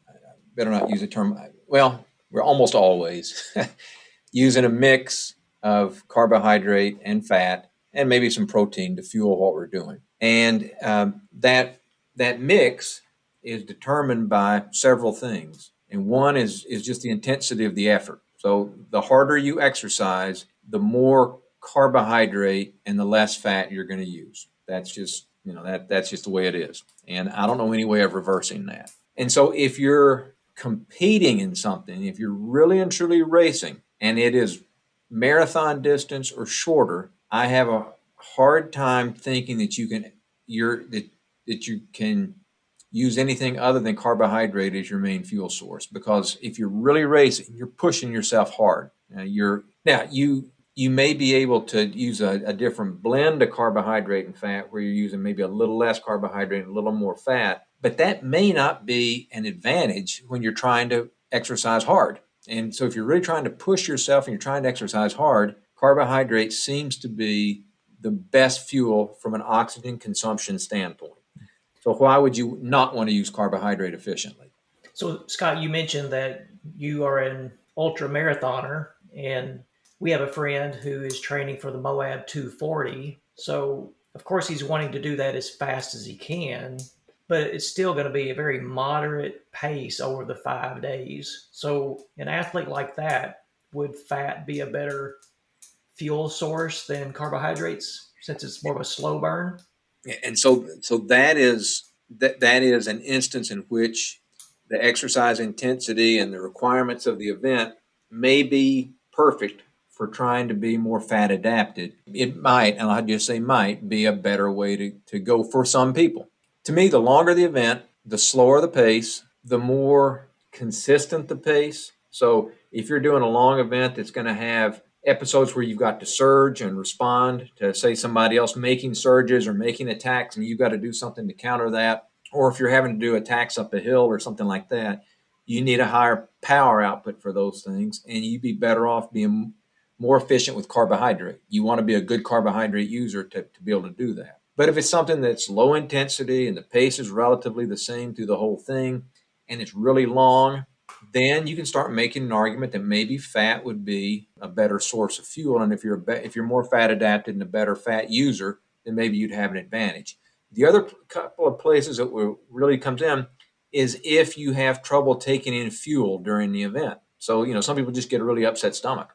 better not use the term. Well, we're almost always using a mix of carbohydrate and fat and maybe some protein to fuel what we're doing. And um, that that mix is determined by several things. And one is is just the intensity of the effort. So the harder you exercise, the more carbohydrate and the less fat you're going to use. That's just you know that that's just the way it is. And I don't know any way of reversing that. And so if you're competing in something, if you're really and truly racing, and it is marathon distance or shorter, I have a hard time thinking that you can you're that that you can use anything other than carbohydrate as your main fuel source because if you're really racing, you're pushing yourself hard. You're now you you may be able to use a, a, different blend of carbohydrate and fat where you're using maybe a little less carbohydrate and a little more fat, but that may not be an advantage when you're trying to exercise hard. And so if you're really trying to push yourself and you're trying to exercise hard, carbohydrate seems to be the best fuel from an oxygen consumption standpoint. So why would you not want to use carbohydrate efficiently? So Scott, you mentioned that you are an ultra marathoner and we have a friend who is training for the Moab 240. So of course he's wanting to do that as fast as he can but it's still going to be a very moderate pace over the five days. So, an athlete like that, would fat be a better fuel source than carbohydrates since it's more of a slow burn? And so, so that is that that is an instance in which the exercise intensity and the requirements of the event may be perfect for trying to be more fat adapted. It might, and I'll just say might, be a better way to, to go for some people. To me, the longer the event, the slower the pace, the more consistent the pace. So if you're doing a long event that's going to have episodes where you've got to surge and respond to say somebody else making surges or making attacks and you've got to do something to counter that or if you're having to do attacks up a hill or something like that you need a higher power output for those things and you'd be better off being more efficient with carbohydrate you want to be a good carbohydrate user to, to be able to do that but if it's something that's low intensity and the pace is relatively the same through the whole thing and it's really long then you can start making an argument that maybe fat would be a better source of fuel. And if you're be- if you're more fat adapted and a better fat user, then maybe you'd have an advantage. The other couple of places that really comes in is if you have trouble taking in fuel during the event. So you know some people just get a really upset stomach,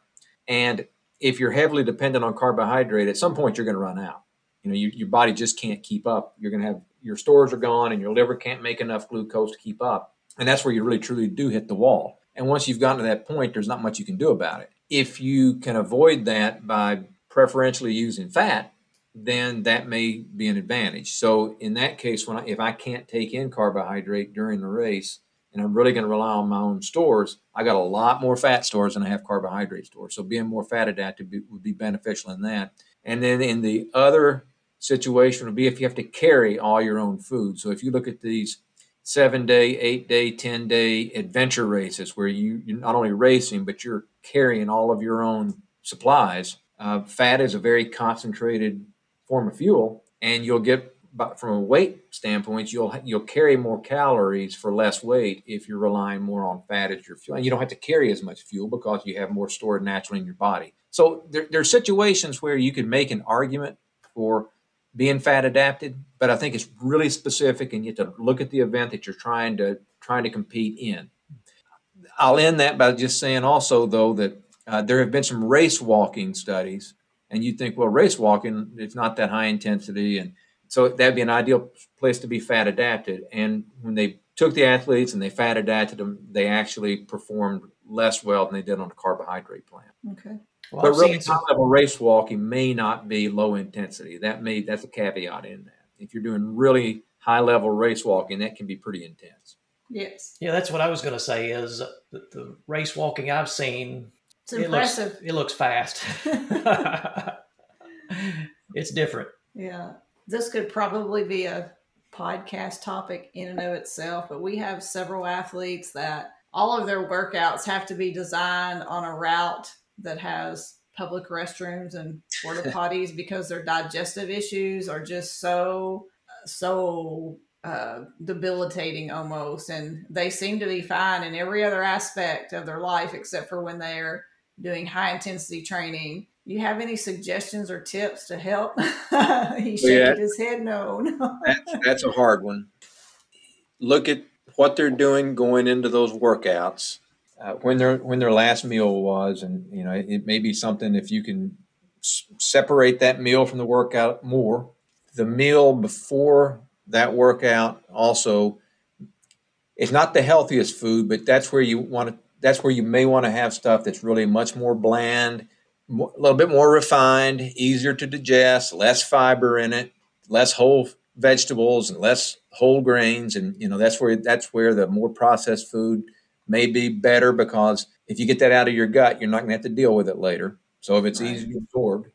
and if you're heavily dependent on carbohydrate, at some point you're going to run out. You know you, your body just can't keep up. You're going to have your stores are gone, and your liver can't make enough glucose to keep up. And that's where you really truly do hit the wall. And once you've gotten to that point, there's not much you can do about it. If you can avoid that by preferentially using fat, then that may be an advantage. So in that case, when I, if I can't take in carbohydrate during the race, and I'm really going to rely on my own stores, I got a lot more fat stores than I have carbohydrate stores. So being more fat adapted would be beneficial in that. And then in the other situation would be if you have to carry all your own food. So if you look at these seven day, eight day, 10 day adventure races where you, you're not only racing, but you're carrying all of your own supplies. Uh, fat is a very concentrated form of fuel, and you'll get but from a weight standpoint, you'll you'll carry more calories for less weight if you're relying more on fat as your fuel, and you don't have to carry as much fuel because you have more stored naturally in your body. So there, there are situations where you could make an argument for being fat adapted, but I think it's really specific, and you have to look at the event that you're trying to trying to compete in. I'll end that by just saying also though that uh, there have been some race walking studies, and you think, well, race walking it's not that high intensity, and so that'd be an ideal place to be fat adapted. And when they took the athletes and they fat adapted them, they actually performed less well than they did on a carbohydrate plan. Okay. Well, but really, top level race walking may not be low intensity. That may that's a caveat in that. If you're doing really high level race walking, that can be pretty intense. Yes. Yeah, that's what I was going to say. Is the, the race walking I've seen? It's impressive. Looks, it looks fast. it's different. Yeah, this could probably be a podcast topic in and of itself. But we have several athletes that all of their workouts have to be designed on a route that has public restrooms and porta potties because their digestive issues are just so so uh, debilitating almost and they seem to be fine in every other aspect of their life except for when they're doing high intensity training you have any suggestions or tips to help He shaking yeah. his head no, no. that's, that's a hard one look at what they're doing going into those workouts uh, when their when their last meal was, and you know it may be something if you can s- separate that meal from the workout more. The meal before that workout also it's not the healthiest food, but that's where you want to. That's where you may want to have stuff that's really much more bland, a little bit more refined, easier to digest, less fiber in it, less whole vegetables and less whole grains, and you know that's where that's where the more processed food may be better because if you get that out of your gut, you're not going to have to deal with it later. So if it's right. easy to absorb,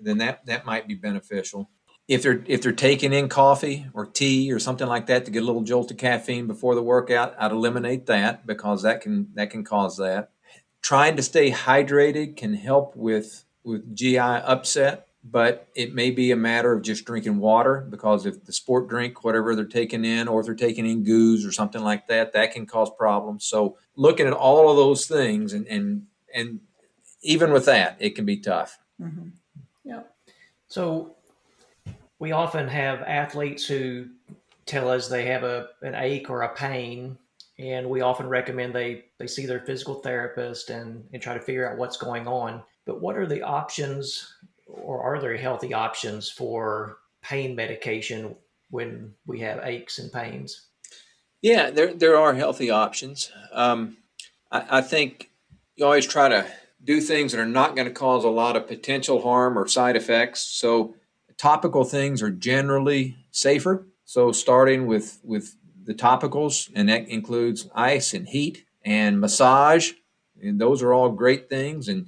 then that that might be beneficial. If they're if they're taking in coffee or tea or something like that to get a little jolt of caffeine before the workout, I'd eliminate that because that can that can cause that. Trying to stay hydrated can help with with GI upset but it may be a matter of just drinking water because if the sport drink whatever they're taking in or if they're taking in goos or something like that that can cause problems. So looking at all of those things and and and even with that it can be tough. Mm-hmm. yeah so we often have athletes who tell us they have a an ache or a pain and we often recommend they they see their physical therapist and and try to figure out what's going on but what are the options or are there healthy options for pain medication when we have aches and pains? Yeah, there there are healthy options. Um, I, I, think you always try to do things that are not going to cause a lot of potential harm or side effects. So topical things are generally safer. So starting with with the topicals, and that includes ice and heat and massage, and those are all great things. And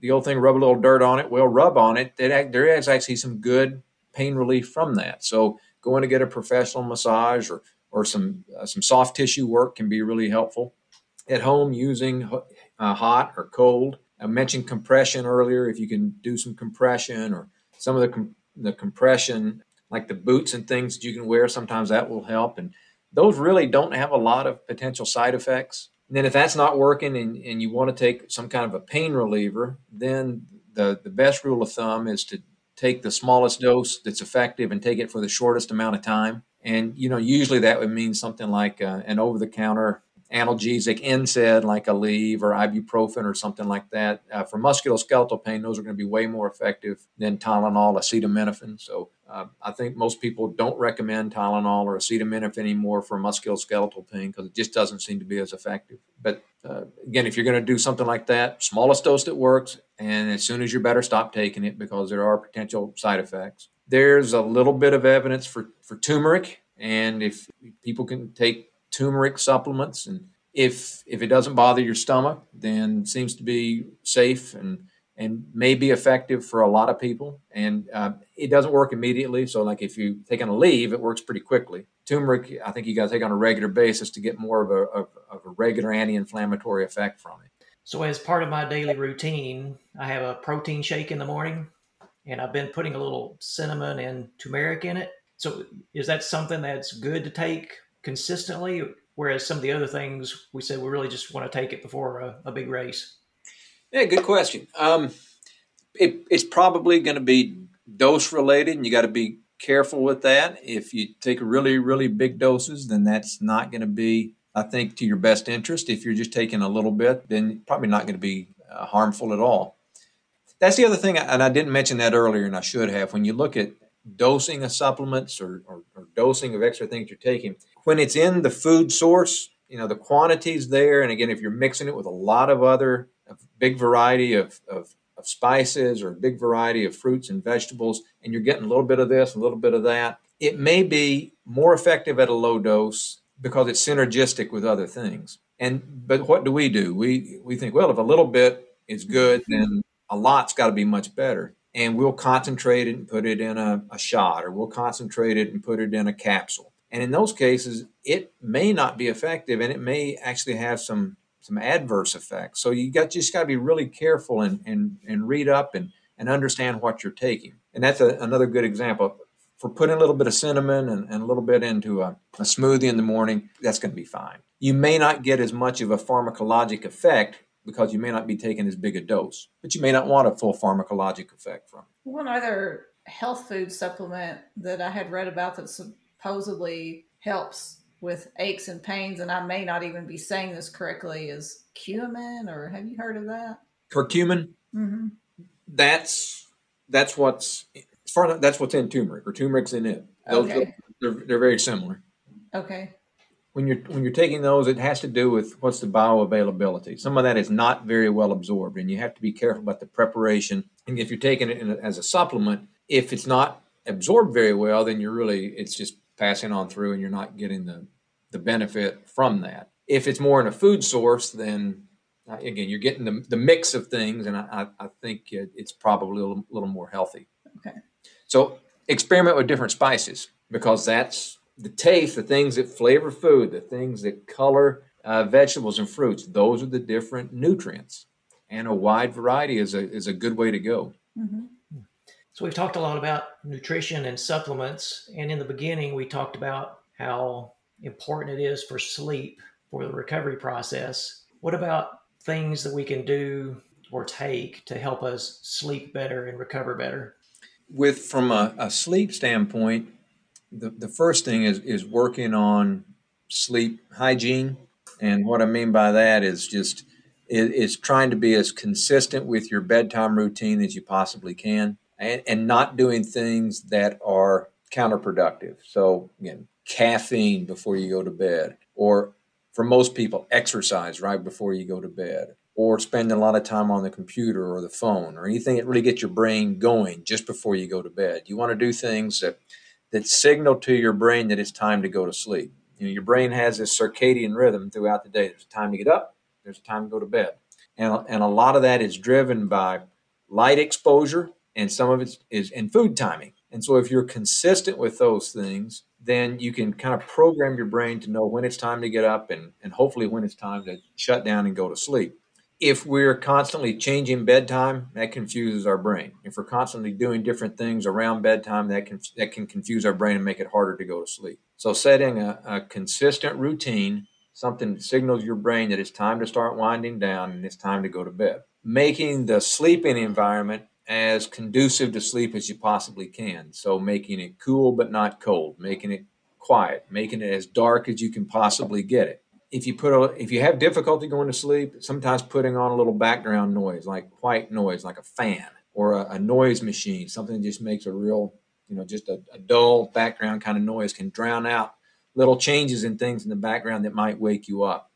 the old thing, rub a little dirt on it. Well, rub on it. That there is actually some good pain relief from that. So going to get a professional massage or or some uh, some soft tissue work can be really helpful. At home, using uh, hot or cold. I mentioned compression earlier. If you can do some compression or some of the com- the compression, like the boots and things that you can wear, sometimes that will help. And those really don't have a lot of potential side effects. And then if that's not working and, and you want to take some kind of a pain reliever, then the, the best rule of thumb is to take the smallest dose that's effective and take it for the shortest amount of time. And you know, usually that would mean something like uh, an over-the-counter analgesic NSAID like Aleve or ibuprofen or something like that. Uh, for musculoskeletal pain, those are going to be way more effective than Tylenol, acetaminophen. So uh, I think most people don't recommend Tylenol or acetaminophen anymore for musculoskeletal pain because it just doesn't seem to be as effective. But uh, again, if you're going to do something like that, smallest dose that works, and as soon as you're better, stop taking it because there are potential side effects. There's a little bit of evidence for, for turmeric, and if people can take turmeric supplements and if if it doesn't bother your stomach then seems to be safe and and may be effective for a lot of people. And uh, it doesn't work immediately. So like if you take on Aleve, it works pretty quickly. Turmeric i think you got to take on a regular basis to get more of a, of, of a regular anti-inflammatory effect from it. So as part of my daily routine i have a protein shake in the morning and i've been putting a little cinnamon and turmeric in it. So is that something that's good to take consistently, whereas some of the other things we said we really just want to take it before a, a big race? Yeah, good question. Um, it, it's probably going to be dose related, and you got to be careful with that. If you take really, really big doses, then that's not going to be, I think, to your best interest. If you're just taking a little bit, then probably not going to be uh, harmful at all. That's the other thing, and I didn't mention that earlier, and I should have. When you look at dosing of supplements or, or, or dosing of extra things you're taking, when it's in the food source, you know, the quantity's there. And again, if you're mixing it with a lot of other, a big variety of, of, of spices or a big variety of fruits and vegetables, and you're getting a little bit of this, a little bit of that, it may be more effective at a low dose because it's synergistic with other things. And but what do we do? We we think, well, if a little bit is good, then a lot's got to be much better. And we'll concentrate it and put it in a, a shot, or we'll concentrate it and put it in a capsule. And in those cases, it may not be effective and it may actually have some some adverse effects. So you got just got to be really careful and, and, and read up and, and understand what you're taking. And that's a, another good example. For putting a little bit of cinnamon and, and a little bit into a, a smoothie in the morning, that's going to be fine. You may not get as much of a pharmacologic effect because you may not be taking as big a dose, but you may not want a full pharmacologic effect from it. One other health food supplement that I had read about that supposedly helps with aches and pains, and I may not even be saying this correctly, is curcumin, or have you heard of that? Curcumin. Mm-hmm. That's that's what's as far as that's what's in turmeric, or turmeric's in it. Those Okay. they're, they're very similar. Okay. When you're when you're taking those, it has to do with what's the bioavailability. Some of that is not very well absorbed, and you have to be careful about the preparation. And if you're taking it in a, as a supplement, if it's not absorbed very well, then you're really it's just passing on through and you're not getting the, the benefit from that. If it's more in a food source, then uh, again, you're getting the, the mix of things, and I, I think it, it's probably a little, little more healthy. Okay. So experiment with different spices because that's the taste, the things that flavor food, the things that color uh, vegetables and fruits. Those are the different nutrients, and a wide variety is a is a good way to go. Mm-hmm. So we've talked a lot about nutrition and supplements, and in the beginning we talked about how important it is for sleep for the recovery process. What about things that we can do or take to help us sleep better and recover better? With from a, a sleep standpoint, the, the first thing is is working on sleep hygiene, and what I mean by that is just is, is trying to be as consistent with your bedtime routine as you possibly can and, and not doing things that are counterproductive. So, again, caffeine before you go to bed, or for most people, exercise right before you go to bed, or spending a lot of time on the computer or the phone or anything that really gets your brain going just before you go to bed. You want to do things that that signal to your brain that it's time to go to sleep. You know, your brain has this circadian rhythm throughout the day. There's a time to get up, there's a time to go to bed. And, and a lot of that is driven by light exposure and some of it is in food timing. And so if you're consistent with those things, then you can kind of program your brain to know when it's time to get up and, and hopefully when it's time to shut down and go to sleep if we're constantly changing bedtime, that confuses our brain. If we're constantly doing different things around bedtime, that can that can confuse our brain and make it harder to go to sleep. So setting a, a consistent routine, something that signals your brain that it's time to start winding down and it's time to go to bed. Making the sleeping environment as conducive to sleep as you possibly can. So making it cool but not cold, making it quiet, making it as dark as you can possibly get it if you put a, if you have difficulty going to sleep, sometimes putting on a little background noise, like white noise, like a fan or a, a noise machine, something that just makes a real, you know, just a, a dull background kind of noise can drown out little changes in things in the background that might wake you up.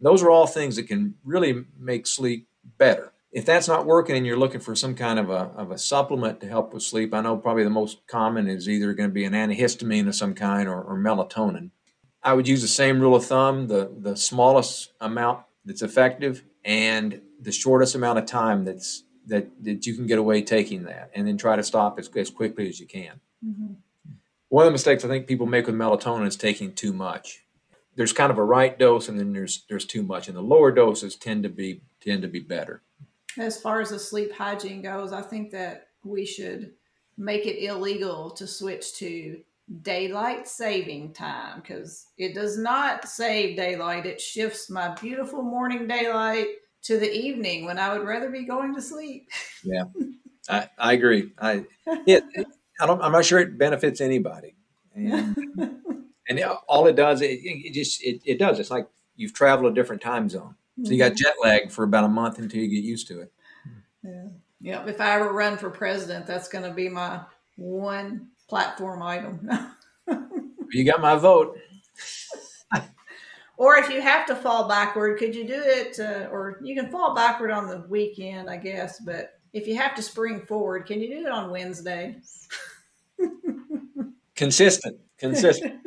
Those are all things that can really make sleep better. If that's not working and you're looking for some kind of a, of a supplement to help with sleep, I know probably the most common is either going to be an antihistamine of some kind or, or melatonin. I would use the same rule of thumb: the the smallest amount that's effective and the shortest amount of time that's that that you can get away taking that, and then try to stop as, as quickly as you can. Mm-hmm. One of the mistakes I think people make with melatonin is taking too much. There's kind of a right dose, and then there's there's too much, and the lower doses tend to be tend to be better. As far as the sleep hygiene goes, I think that we should make it illegal to switch to daylight saving time because it does not save daylight. It shifts my beautiful morning daylight to the evening when I would rather be going to sleep. Yeah, I, I agree. I it, I don't. I'm not sure it benefits anybody, and and all it does it, it just it, it does. It's like you've traveled a different time zone, so you got mm-hmm. jet lag for about a month until you get used to it. Yeah. Yeah. If I ever run for president, that's going to be my one platform item. you got my vote. or if you have to fall backward, could you do it? Uh, or you can fall backward on the weekend, I guess. But if you have to spring forward, can you do it on Wednesday? consistent, consistent.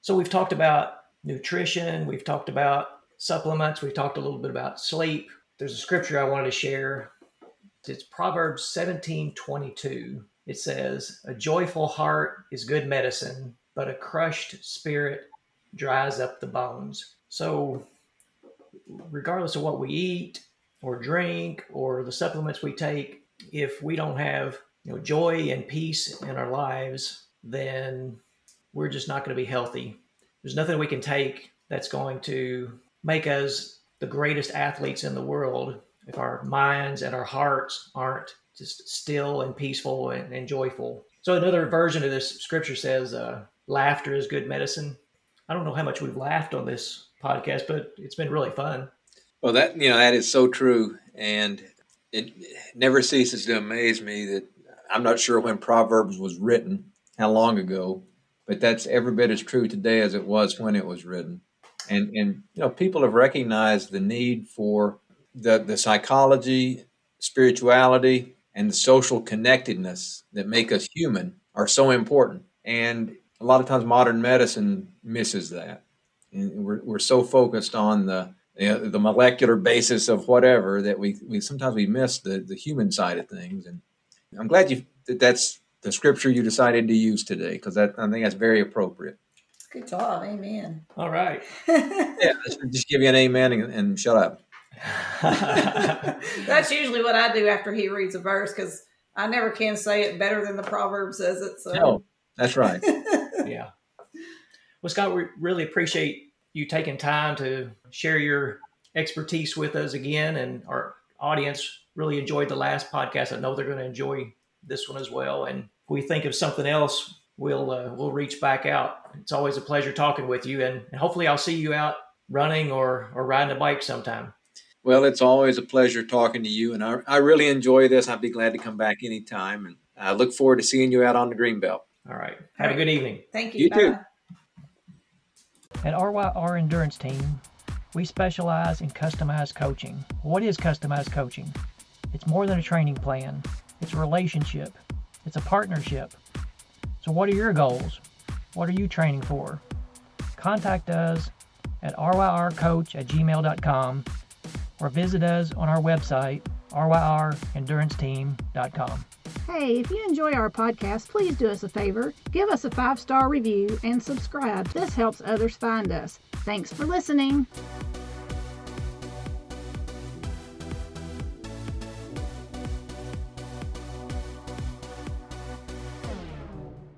so we've talked about nutrition. We've talked about supplements. We've talked a little bit about sleep. There's a scripture I wanted to share. It's Proverbs 17 22 it says, A joyful heart is good medicine, but a crushed spirit dries up the bones. So, regardless of what we eat or drink or the supplements we take, if we don't have you know, joy and peace in our lives, then we're just not going to be healthy. There's nothing we can take that's going to make us the greatest athletes in the world if our minds and our hearts aren't just still and peaceful and, and joyful. So another version of this scripture says, uh, "Laughter is good medicine." I don't know how much we've laughed on this podcast, but it's been really fun. Well, that you know that is so true, and it never ceases to amaze me that I'm not sure when Proverbs was written, how long ago, but that's every bit as true today as it was when it was written. And and you know people have recognized the need for the the psychology, spirituality, and the social connectedness that make us human are so important. And a lot of times modern medicine misses that. And we're, we're so focused on the you know, the molecular basis of whatever that we, we sometimes we miss the, the human side of things. And I'm glad you that that's the scripture you decided to use today because I think that's very appropriate. Good job, amen. All right. yeah, just give you an amen and, and shut up. That's usually what I do after he reads a verse because I never can say it better than the proverb says it. So no, that's right. yeah. Well, Scott, we really appreciate you taking time to share your expertise with us again, and our audience really enjoyed the last podcast. I know they're going to enjoy this one as well. And if we think of something else, we'll uh, we'll reach back out. It's always a pleasure talking with you, and, and hopefully, I'll see you out running or or riding a bike sometime. Well, it's always a pleasure talking to you, and I, I really enjoy this. I'd be glad to come back anytime, and I look forward to seeing you out on the green belt. All right. Have a good evening. Thank you. You Bye. too. At RYR Endurance Team, We specialize in customized coaching. What is customized coaching? It's more than a training plan, it's a relationship, it's a partnership. So, what are your goals? What are you training for? Contact us at ryrcoach at gmail.com or visit us on our website, ryrenduranceteam.com. Hey, if you enjoy our podcast, please do us a favor. Give us a five star review and subscribe. This helps others find us. Thanks for listening.